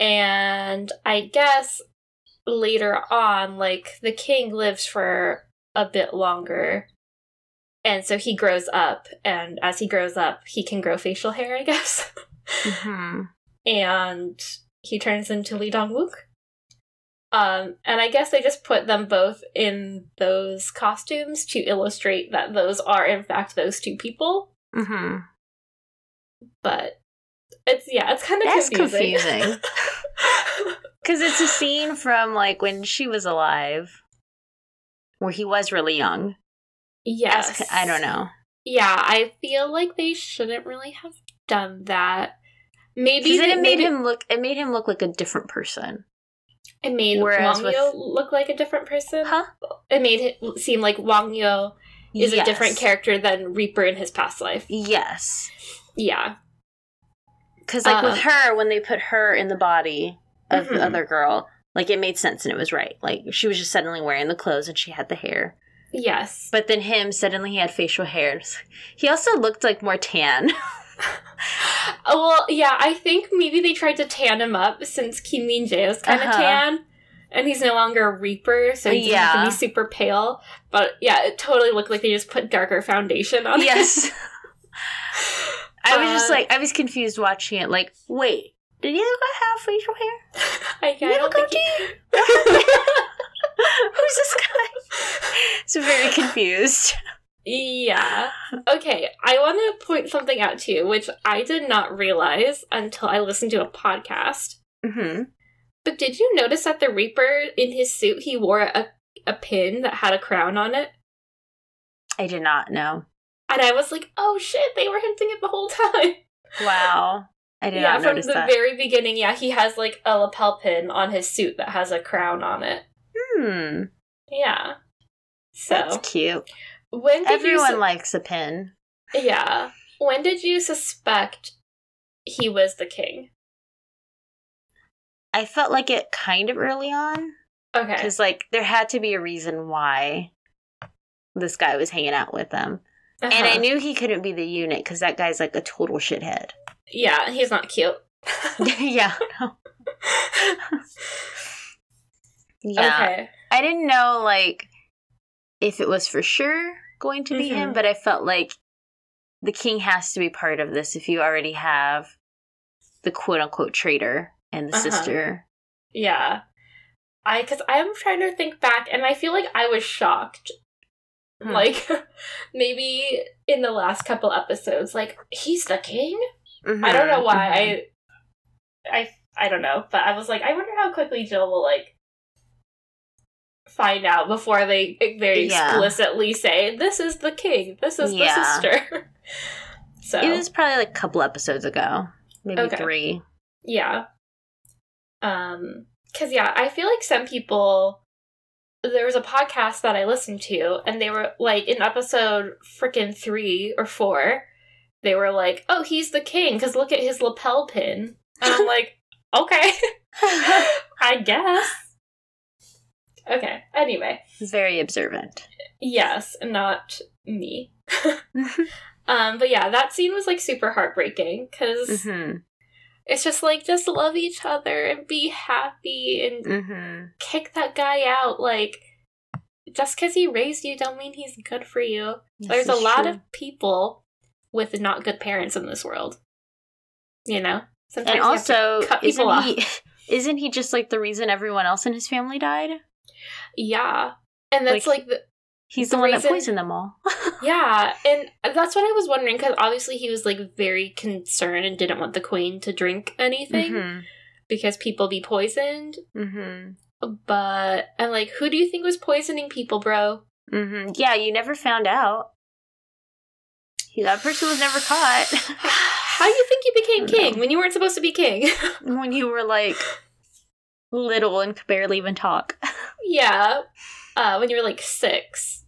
and I guess later on, like the king lives for a bit longer, and so he grows up, and as he grows up, he can grow facial hair, I guess, Mm-hmm. and he turns into Lee Dong Wook. Um, and I guess they just put them both in those costumes to illustrate that those are in fact those two people. Mm-hmm. But it's yeah, it's kind of That's confusing. Because it's a scene from like when she was alive, where he was really young. yes, That's, I don't know. Yeah, I feel like they shouldn't really have done that. Maybe they- it made maybe him look. It made him look like a different person. It made whereas Wang with- Yo look like a different person. Huh? It made it seem like Wang Yeo is a different character than Reaper in his past life. Yes. Yeah, Because like Uh, with her, when they put her in the body of Mhm. the other girl, like it made sense and it was right. Like she was just suddenly wearing the clothes and she had the hair. yes. But then him suddenly he had facial hair. He also looked like more tan. Oh, well, yeah, I think maybe they tried to tan him up since Kim Min Jae is kind of Uh-huh. tan. And he's no longer a Reaper, so he doesn't have Yeah. to be super pale. But yeah, it totally looked like they just put darker foundation on yes. I was just Uh, like I was confused watching it. Like, wait, did other guy have facial hair? I, You I don't think goatee? Who's this guy? So very confused. Yeah. Okay, I want to point something out to you, which I did not realize until I listened to a podcast. hmm But did you notice that the Reaper in his suit he wore a a pin that had a crown on it? I did not know. And I was like, "Oh shit, they were hinting it the whole time." Wow, I did yeah, not from the very beginning, yeah, he has like a lapel pin on his suit that has a crown on it. hmm, Yeah. So, that's cute. When did Everyone you su- likes a pin. Yeah. When did you suspect he was the king? I felt like it kind of early on Okay. because like there had to be a reason why this guy was hanging out with them, and I Uh-huh. knew he couldn't be the eunuch because that guy's like a total shithead. Yeah, he's not cute. yeah. Yeah. Okay. I didn't know like if it was for sure going to be him, but I felt like the king has to be part of this if you already have the quote unquote traitor and the Uh-huh. sister. Yeah. I cuz I'm trying to think back and I feel like I was shocked. Hmm. Like maybe in the last couple episodes like he's the king? I don't know Mhm, why. mhm. I I I don't know, but I was like I wonder how quickly Jill will like find out before they very Yeah. explicitly say this is the king, this is Yeah. the sister. so It was probably like a couple episodes ago, maybe Okay. three. Yeah. Um, cause yeah, I feel like some people. There was a podcast that I listened to, and they were like in episode freaking three or four. They were like, "Oh, he's the king," because look at his lapel pin. And I'm like, "Okay, I guess." Okay. Anyway. Very observant. Yes, not me. um, but yeah, that scene was like super heartbreaking because mm-hmm. it's just like just love each other and be happy and Mm-hmm. kick that guy out. Like just because he raised you, don't mean he's good for you. There's a lot of people with not good parents in this world. You know, sometimes And you have to also, cut people isn't he isn't he just like the reason everyone else in his family died? Yeah, and that's Like- like the, He's The the, one reason- that poisoned them all. Yeah, and that's what I was wondering because obviously he was like very concerned and didn't want the queen to drink anything mm-hmm. because people be poisoned. Mm-hmm. But and like, who do you think was poisoning people, bro? Mm-hmm. Yeah, you never found out. That person was never caught. How do you think you became king when you weren't supposed to be king? when you were like little and could barely even talk. yeah, uh, when you were like six.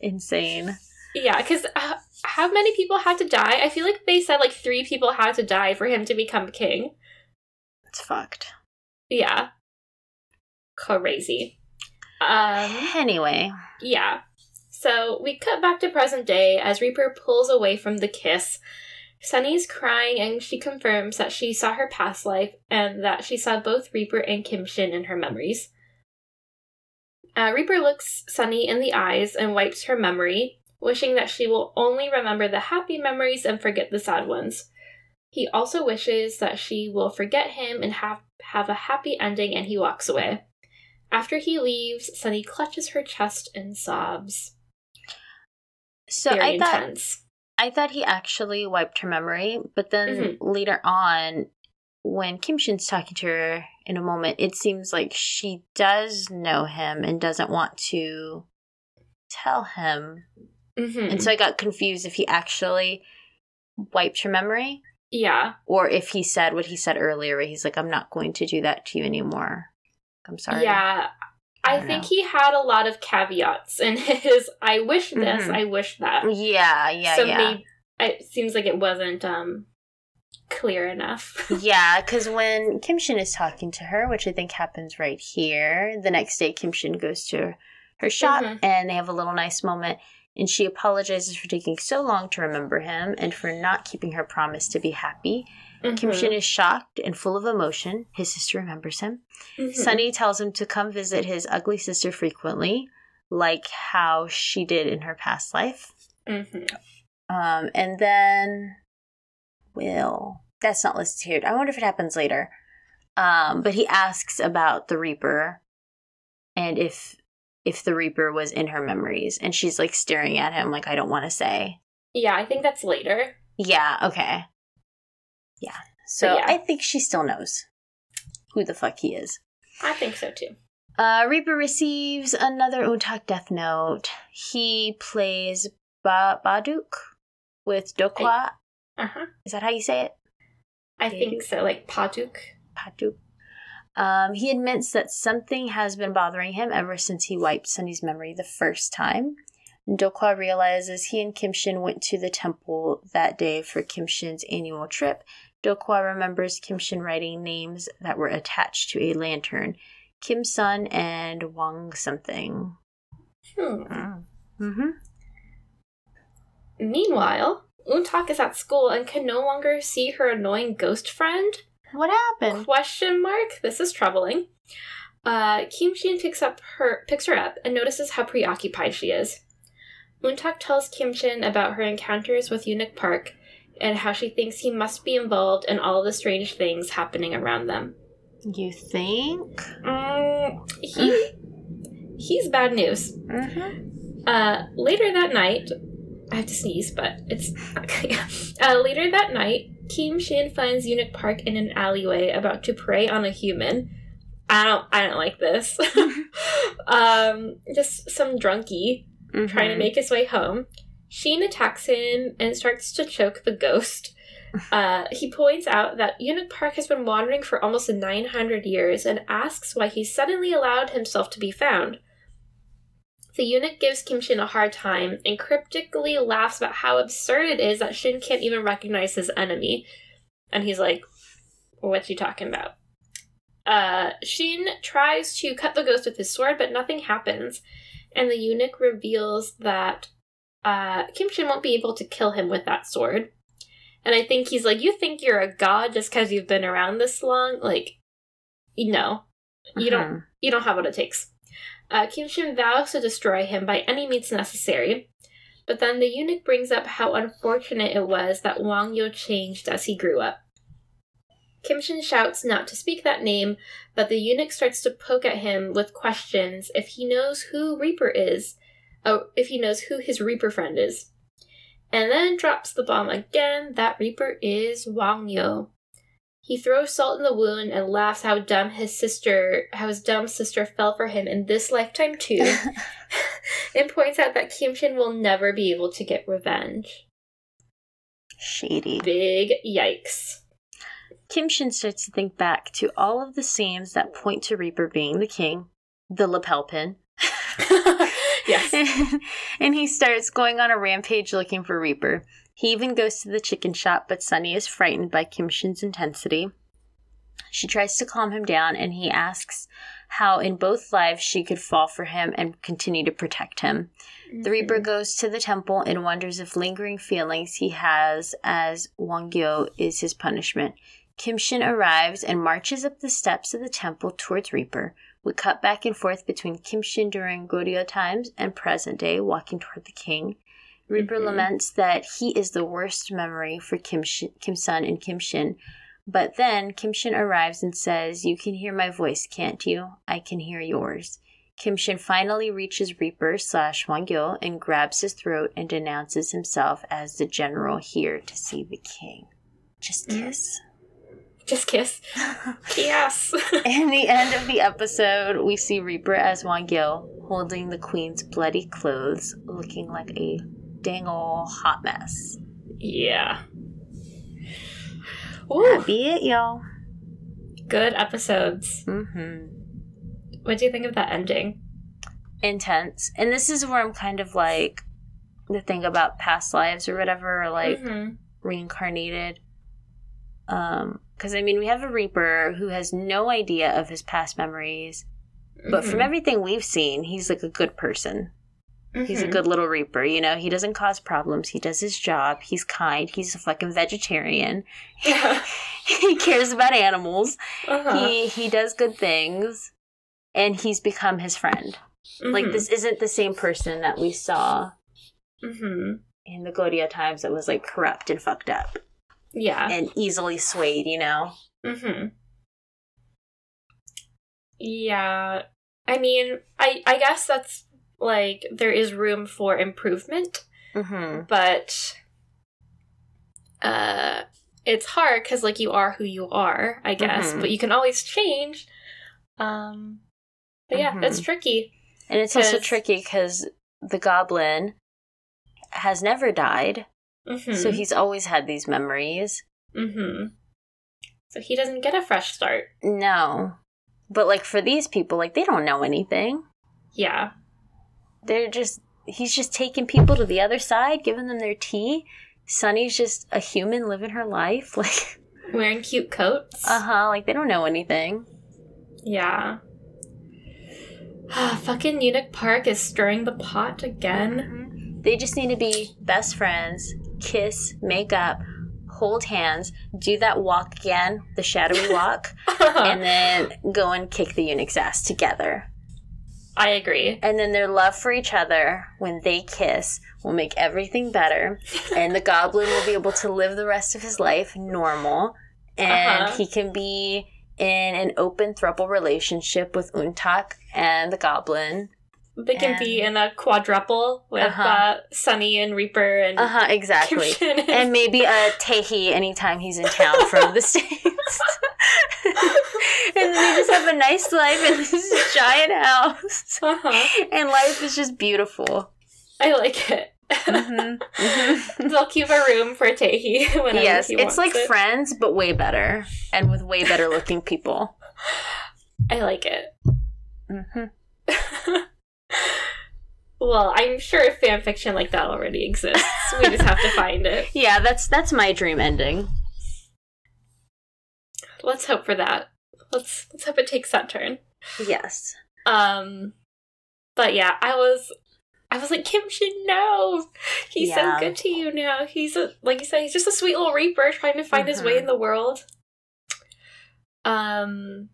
Insane. Yeah, because uh, how many people had to die? I feel like they said like three people had to die for him to become king. It's fucked. Yeah, crazy. Um. Anyway, Yeah. So we cut back to present day as Reaper pulls away from the kiss. Sunny's crying and she confirms that she saw her past life and that she saw both Reaper and Kim Shin in her memories. Uh, Reaper looks Sunny in the eyes and wipes her memory, wishing that she will only remember the happy memories and forget the sad ones. He also wishes that she will forget him and have, have a happy ending and he walks away. After he leaves, Sunny clutches her chest and sobs. so Very I thought. I thought he actually wiped her memory, but then Mhm. later on, when Kim Shin's talking to her in a moment, it seems like she does know him and doesn't want to tell him. Mhm. And so I got confused if he actually wiped her memory yeah, or if he said what he said earlier, where he's like, I'm not going to do that to you anymore. I'm sorry. yeah. I I, think know. he had a lot of caveats in his. I wish this. Mhm. I wish that. Yeah, yeah, so yeah. maybe it seems like it wasn't um clear enough. Yeah, because when Kim Shin is talking to her, which I think happens right here, the next day Kim Shin goes to her shop Mhm. and they have a little nice moment. And she apologizes for taking so long to remember him and for not keeping her promise to be happy. Kim Mhm. Shin is shocked and full of emotion. His sister remembers him. Mhm. Sunny tells him to come visit his ugly sister frequently, like how she did in her past life. Mhm. Um, and then Will. That's not listed here. I wonder if it happens later. Um, but he asks about the Reaper and if if the Reaper was in her memories, and she's like staring at him like I don't want to say. Yeah, I think that's later. Yeah. Okay. Yeah. So yeah. I think she still knows who the fuck he is. I think so too. Uh, Reaper receives another Untak Death Note. He plays ba- Baduk with Dokwa. Huh. Is that how you say it? I think so. Like Paduk. Patu. Um, he admits that something has been bothering him ever since he wiped Sunny's memory the first time. Dokwa realizes he and Kim Shin went to the temple that day for Kim Shin's annual trip. Dokwa remembers Kim Shin writing names that were attached to a lantern. Kim Sun and Wang something. Hmm. Mm-hmm. Meanwhile, Untak is at school and can no longer see her annoying ghost friend. What happened? Question mark. This is troubling. Uh, Kim Shin picks up her picks her up and notices how preoccupied she is. Untak tells Kim Shin about her encounters with Eunuch Park and how she thinks he must be involved in all the strange things happening around them. You think? Mm, he he's bad news. Mm-hmm. Uh, later that night, I have to sneeze, but it's okay. Uh, later that night, Kim Shin finds Eunuch Park in an alleyway about to prey on a human. I don't, I don't like this. um, just some drunkie Mm-hmm. trying to make his way home. Shin attacks him and starts to choke the ghost. Uh, he points out that Eunuch Park has been wandering for almost 900 years and asks why he suddenly allowed himself to be found. The eunuch gives Kim Shin a hard time and cryptically laughs about how absurd it is that Shin can't even recognize his enemy. And he's like, What you talking about? Uh, Shin tries to cut the ghost with his sword, but nothing happens. And the eunuch reveals that uh, Kim Shin won't be able to kill him with that sword. And I think he's like, You think you're a god just because you've been around this long? Like, no. You don't Mhm. you don't have what it takes. Uh, Kim Shin vows to destroy him by any means necessary, but then the eunuch brings up how unfortunate it was that Wang Yeo changed as he grew up. Kim Shin shouts not to speak that name, but the eunuch starts to poke at him with questions if he knows who Reaper is, oh, if he knows who his Reaper friend is. And then drops the bomb again that Reaper is Wang Yeo. He throws salt in the wound and laughs how dumb his sister, how his dumb sister fell for him in this lifetime too, and points out that Kim Shin will never be able to get revenge. Shady. Big yikes. Kim Shin starts to think back to all of the scenes that point to Reaper being the king, the lapel pin. yes. and he starts going on a rampage looking for Reaper. He even goes to the chicken shop, but Sunny is frightened by Kim Shin's intensity. She tries to calm him down, and he asks how in both lives she could fall for him and continue to protect him. The mm-hmm. Reaper goes to the temple and wonders if lingering feelings he has as Wang Yeo is his punishment. Kim Shin arrives and marches up the steps of the temple towards Reaper. We cut back and forth between Kim Shin during Goryeo times and present day, walking toward the king. Reaper Mhm. laments that he is the worst memory for Kim, Shin, Kim Sun and Kim Shin. But then Kim Shin arrives and says, You can hear my voice, can't you? I can hear yours. Kim Shin finally reaches Reaper slash Wang Yeo and grabs his throat and denounces himself as the general here to see the king. Just Mhm. kiss. Just kiss. Yes. In the end of the episode, we see Reaper as Wang Yeo holding the queen's bloody clothes, looking like a dang ol' hot mess. yeah. Ooh, That be it, y'all. good episodes. Mm-hmm. What do you think of that ending? Intense. And this is where I'm kind of like the thing about past lives or whatever, or like Mhm. reincarnated. Um, because I mean, we have a Reaper who has no idea of his past memories, but from Mhm. everything we've seen, he's like a good person. He's a Mhm. good little Reaper, you know. He doesn't cause problems. He does his job. He's kind. He's a fucking vegetarian. he cares about animals. Uh-huh. He he does good things, and he's become his friend. Like Mhm. this isn't the same person that we saw Mhm. in the Goryeo times that was like corrupt and fucked up Yeah. and easily swayed. You know. Mm-hmm. Yeah. I mean, I I guess that's like there is room for improvement, Mm-hmm. but uh it's hard cuz like you are who you are, I guess, Mhm. but you can always change. Um but yeah, Mhm. it's tricky. And it's also tricky because the goblin has never died, Mhm. so he's always had these memories. Mhm. So he doesn't get a fresh start. No. But like for these people, like they don't know anything. Yeah. They're just he's just taking people to the other side, giving them their tea. Sunny's just a human living her life. Like Wearing cute coats. uh-huh, like they don't know anything. Yeah. Fucking Eunuch Park is stirring the pot again. They just need to be best friends, kiss, make up, hold hands, do that walk again, the shadowy walk, and then go and kick the eunuch's ass together. I agree. And then their love for each other when they kiss will make everything better. And the goblin will be able to live the rest of his life normal. And Uh-huh. he can be in an open throuple relationship with Untak and the goblin. They can be in a quadruple with Uh-huh. uh, Sunny and Reaper and Uh huh, exactly. And maybe a Tehi anytime he's in town from the States. and then they just have a nice life in this giant house. uh-huh. And life is just beautiful. I like it. Mm-hmm. They'll keep a room for Tehi whenever yes, he it's wants like it. friends, but way better. And with way better looking people. I like it. hmm Well, I'm sure fan fiction like that already exists. We just have to find it. Yeah, that's that's my dream ending. Let's hope for that. let's let's hope it takes that turn. Yes. Um, but yeah, I was, I was like, Kim Shin, no, he's Yeah. so good to you now. He's a, like you said, he's just a sweet little reaper trying to find his way Mhm. in the world. Um,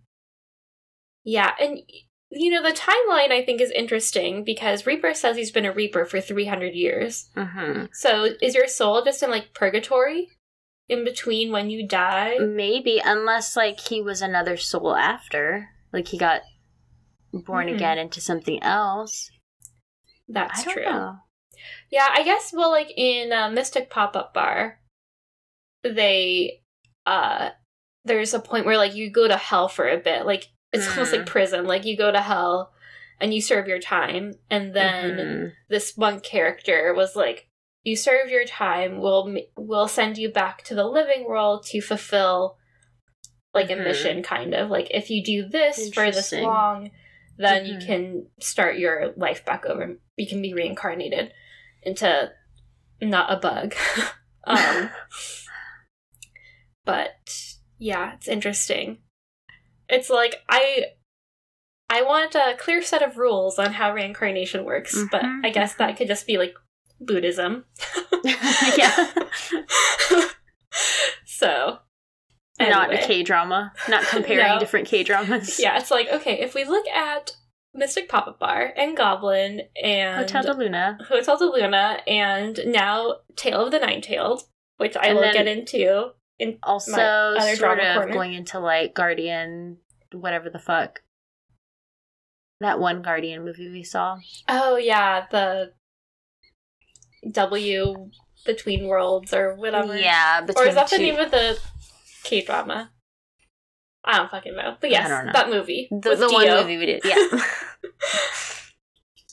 yeah, and you know the timeline I think is interesting because Reaper says he's been a Reaper for three hundred years. Mm-hmm. So is your soul just in like purgatory, in between when you die? Maybe, unless like he was another soul after, like he got born Mhm. again into something else. That's true. know. Yeah, I guess well like in uh, Mystic Pop-Up Bar they uh there's a point where like you go to hell for a bit. Like it's almost Mm. like prison. Like you go to hell and you serve your time and then Mhm. this one character was like you serve your time, we'll we'll send you back to the living world to fulfill like a Mhm. mission kind of. Like if you do this for this long, then you Mhm. can start your life back over. You can be reincarnated into not a bug. um, but yeah, it's interesting. It's like I I want a clear set of rules on how reincarnation works, but Mhm, I guess that could just be like Buddhism. yeah. so Not a K drama. Not comparing No. different K dramas. Yeah, it's like okay, if we look at Mystic Pop-Up Bar and Goblin and Hotel de Luna. Hotel de Luna and now Tale of the Nine-Tailed, which I And will get into. In Also, other sort drama of corner. going into like Guardian, whatever the fuck. That one Guardian movie we saw. oh yeah, the W Between Worlds or whatever. Yeah, or is that the two- name of the K drama? I don't fucking know, but yes, know. that movie. the, the one movie we did? Yeah.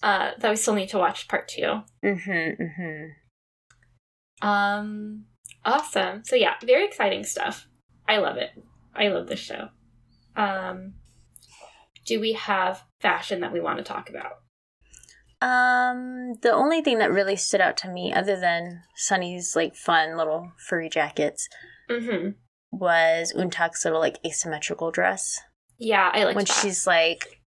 uh, that we still need to watch part two. mm-hmm, mm-hmm. Um, awesome. So yeah, very exciting stuff. I love it. I love this show. Um, do we have fashion that we want to talk about? Um, the only thing that really stood out to me, other than Sunny's like fun little furry jackets, Mm-hmm. was Untak's little like asymmetrical dress. Yeah, I like when that. she's like,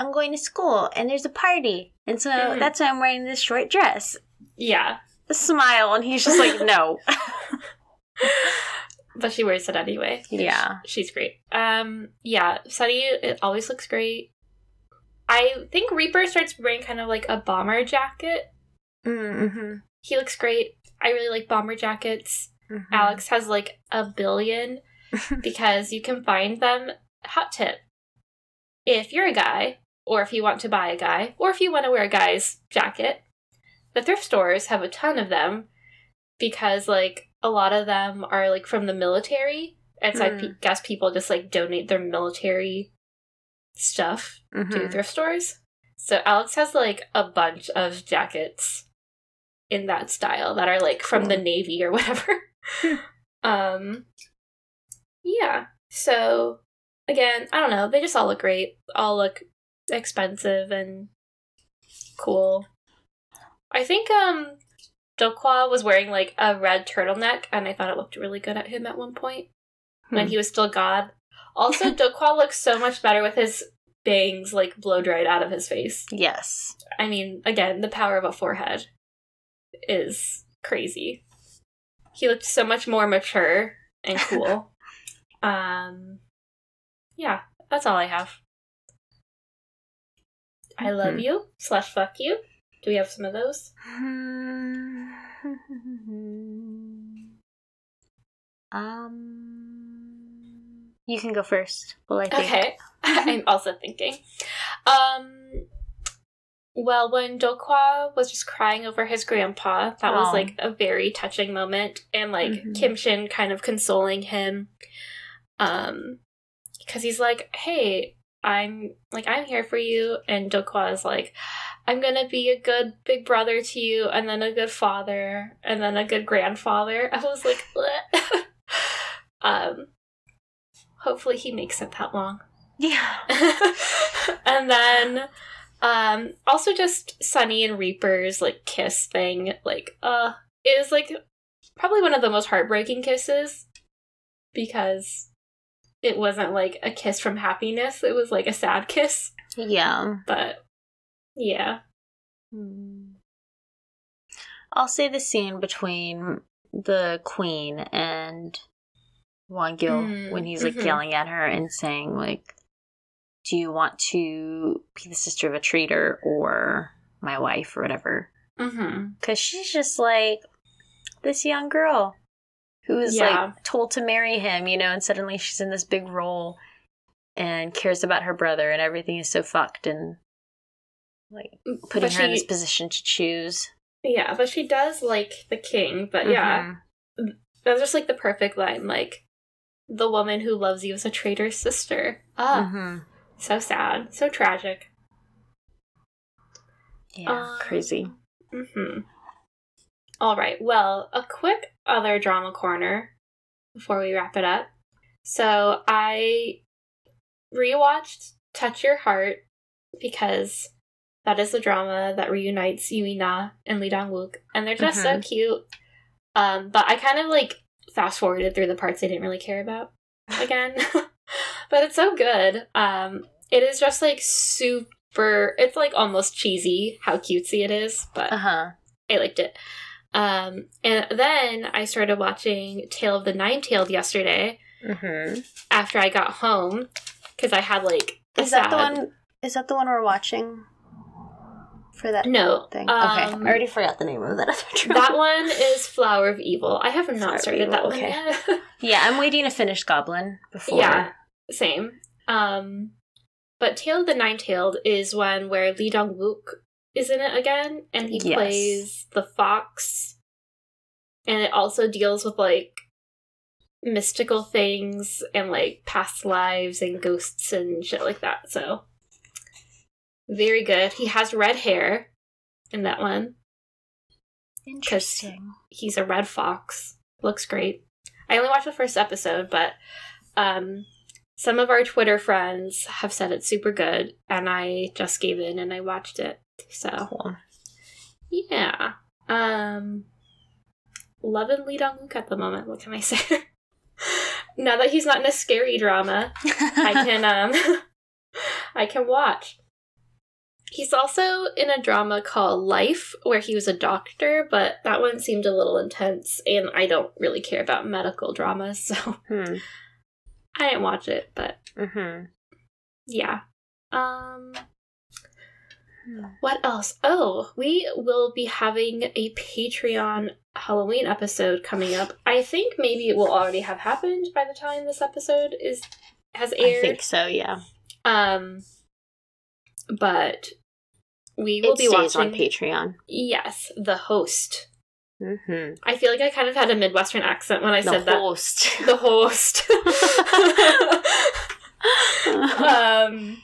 "I'm going to school and there's a party, and so Mhm. that's why I'm wearing this short dress." yeah, A smile, and he's just like, "No." but she wears it anyway. Yeah. she's great. Um, yeah, Sunny it always looks great. I think Reaper starts wearing kind of like a bomber jacket. mm-hmm. He looks great. I really like bomber jackets. Mm-hmm. Alex has like a billion because you can find them. Hot tip. If you're a guy, or if you want to buy a guy, or if you want to wear a guy's jacket, the thrift stores have a ton of them because like a lot of them are like from the military. And so I Mm. pe- guess people just like donate their military stuff to Mhm. thrift stores. So Alex has like a bunch of jackets in that style that are like from the navy or whatever. um yeah. So again, I don't know, they just all look great. All look expensive and cool. I think um Dokwa was wearing like a red turtleneck and I thought it looked really good at him at one point when Hmm. he was still God. Also, Dokwa looks so much better with his bangs like blow dried out of his face. Yes. I mean, again, the power of a forehead is crazy. He looked so much more mature and cool. um, yeah, that's all I have. I love Mhm. you slash fuck you. Do we have some of those? um, you can go first. Well, I think. Okay, I'm also thinking. Um, well, when Dokwa was just crying over his grandpa, that was like a very touching moment, and like Mhm. Kim Shin kind of consoling him, um, because he's like, "Hey, I'm like I'm here for you," and Dokwa is like, "I'm gonna be a good big brother to you, and then a good father, and then a good grandfather." I was like, um, hopefully he makes it that long. Yeah. and then um also just Sunny and Reaper's like kiss thing, like uh is like probably one of the most heartbreaking kisses because it wasn't like a kiss from happiness. It was like a sad kiss. Yeah. But yeah. Hmm. I'll say the scene between the queen and Won Gil Mm, when he's like mhm. yelling at her and saying like, "Do you want to be the sister of a traitor or my wife or whatever?" Mm-hmm. Because she's just like this young girl who is Yeah. like told to marry him, you know, and suddenly she's in this big role and cares about her brother, and everything is so fucked and like putting But her in this position to choose. Yeah, but she does like the king. But yeah, Mhm. that's just like the perfect line. Like, the woman who loves you is a traitor's sister. Ah, Mhm. so sad, so tragic. Yeah, Um, crazy. Mm-hmm. All right. Well, a quick other drama corner before we wrap it up. So I rewatched Touch Your Heart because that is the drama that reunites Yoo In Na and Lee Dong Wook, and they're just so Mhm. cute. Um, but I kind of like fast forwarded through the parts I didn't really care about again. but it's so good. Um, it is just like super. It's like almost cheesy how cutesy it is, but Uh huh. I liked it. Um, and then I started watching Tale of the Nine Tailed yesterday Mm-hmm. after I got home because I had like Is that the one? Is that the one we're watching for that No, thing? okay, I um, already forgot the name of that other drama. That one is Flower of Evil. I have not of started that one okay. yet. Yeah, I'm waiting to finish Goblin before. Yeah. Same. Um, but Tale of the Nine Tailed is one where Lee Dong Wook is in it again, and he Yes. plays the fox, and it also deals with like mystical things and like past lives and ghosts and shit like that. So very good. He has red hair in that one. Interesting. he's a red fox. Looks great. I only watched the first episode, but um, some of our Twitter friends have said it's super good, and I just gave in and I watched it. So Cool. yeah, um, loving Lee Dong Wook at the moment. What can I say? now that he's not in a scary drama, I can um, I can watch. He's also in a drama called Life, where he was a doctor, but that one seemed a little intense, and I don't really care about medical dramas, so Hmm. I didn't watch it. But Mm-hmm. yeah, um, Hmm. what else? Oh, we will be having a Patreon Halloween episode coming up. I think maybe it will already have happened by the time this episode is has aired. I think so. Yeah. Um, but we will it be stays watching. on Patreon. Yes, the host. Mm-hmm. I feel like I kind of had a Midwestern accent when I The said that. The host. The host. um,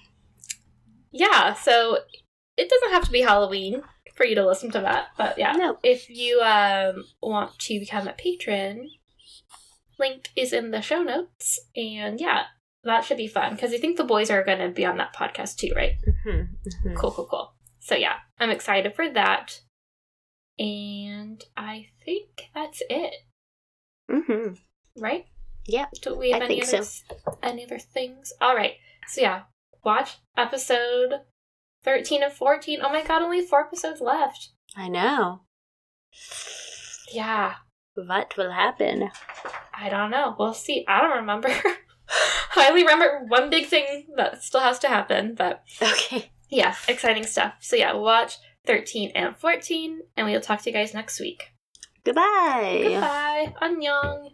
yeah, so it doesn't have to be Halloween for you to listen to that, but yeah, no. if you um want to become a patron, link is in the show notes, and yeah, that should be fun because I think the boys are going to be on that podcast too, right? Mm-hmm. Cool, cool, cool. So yeah, I'm excited for that. And I think that's it, Mm-hmm. right? Yeah. Do we have I any other any other things? All right. So yeah, watch episode 13 and 14. Oh my god, only 4 episodes left. I know. Yeah, What will happen? I don't know. We'll see. I don't remember. I only remember one big thing that still has to happen, but Okay. Yeah, exciting stuff. So yeah, watch 13 and 14 and we'll talk to you guys next week. Goodbye. Goodbye. Annyeong.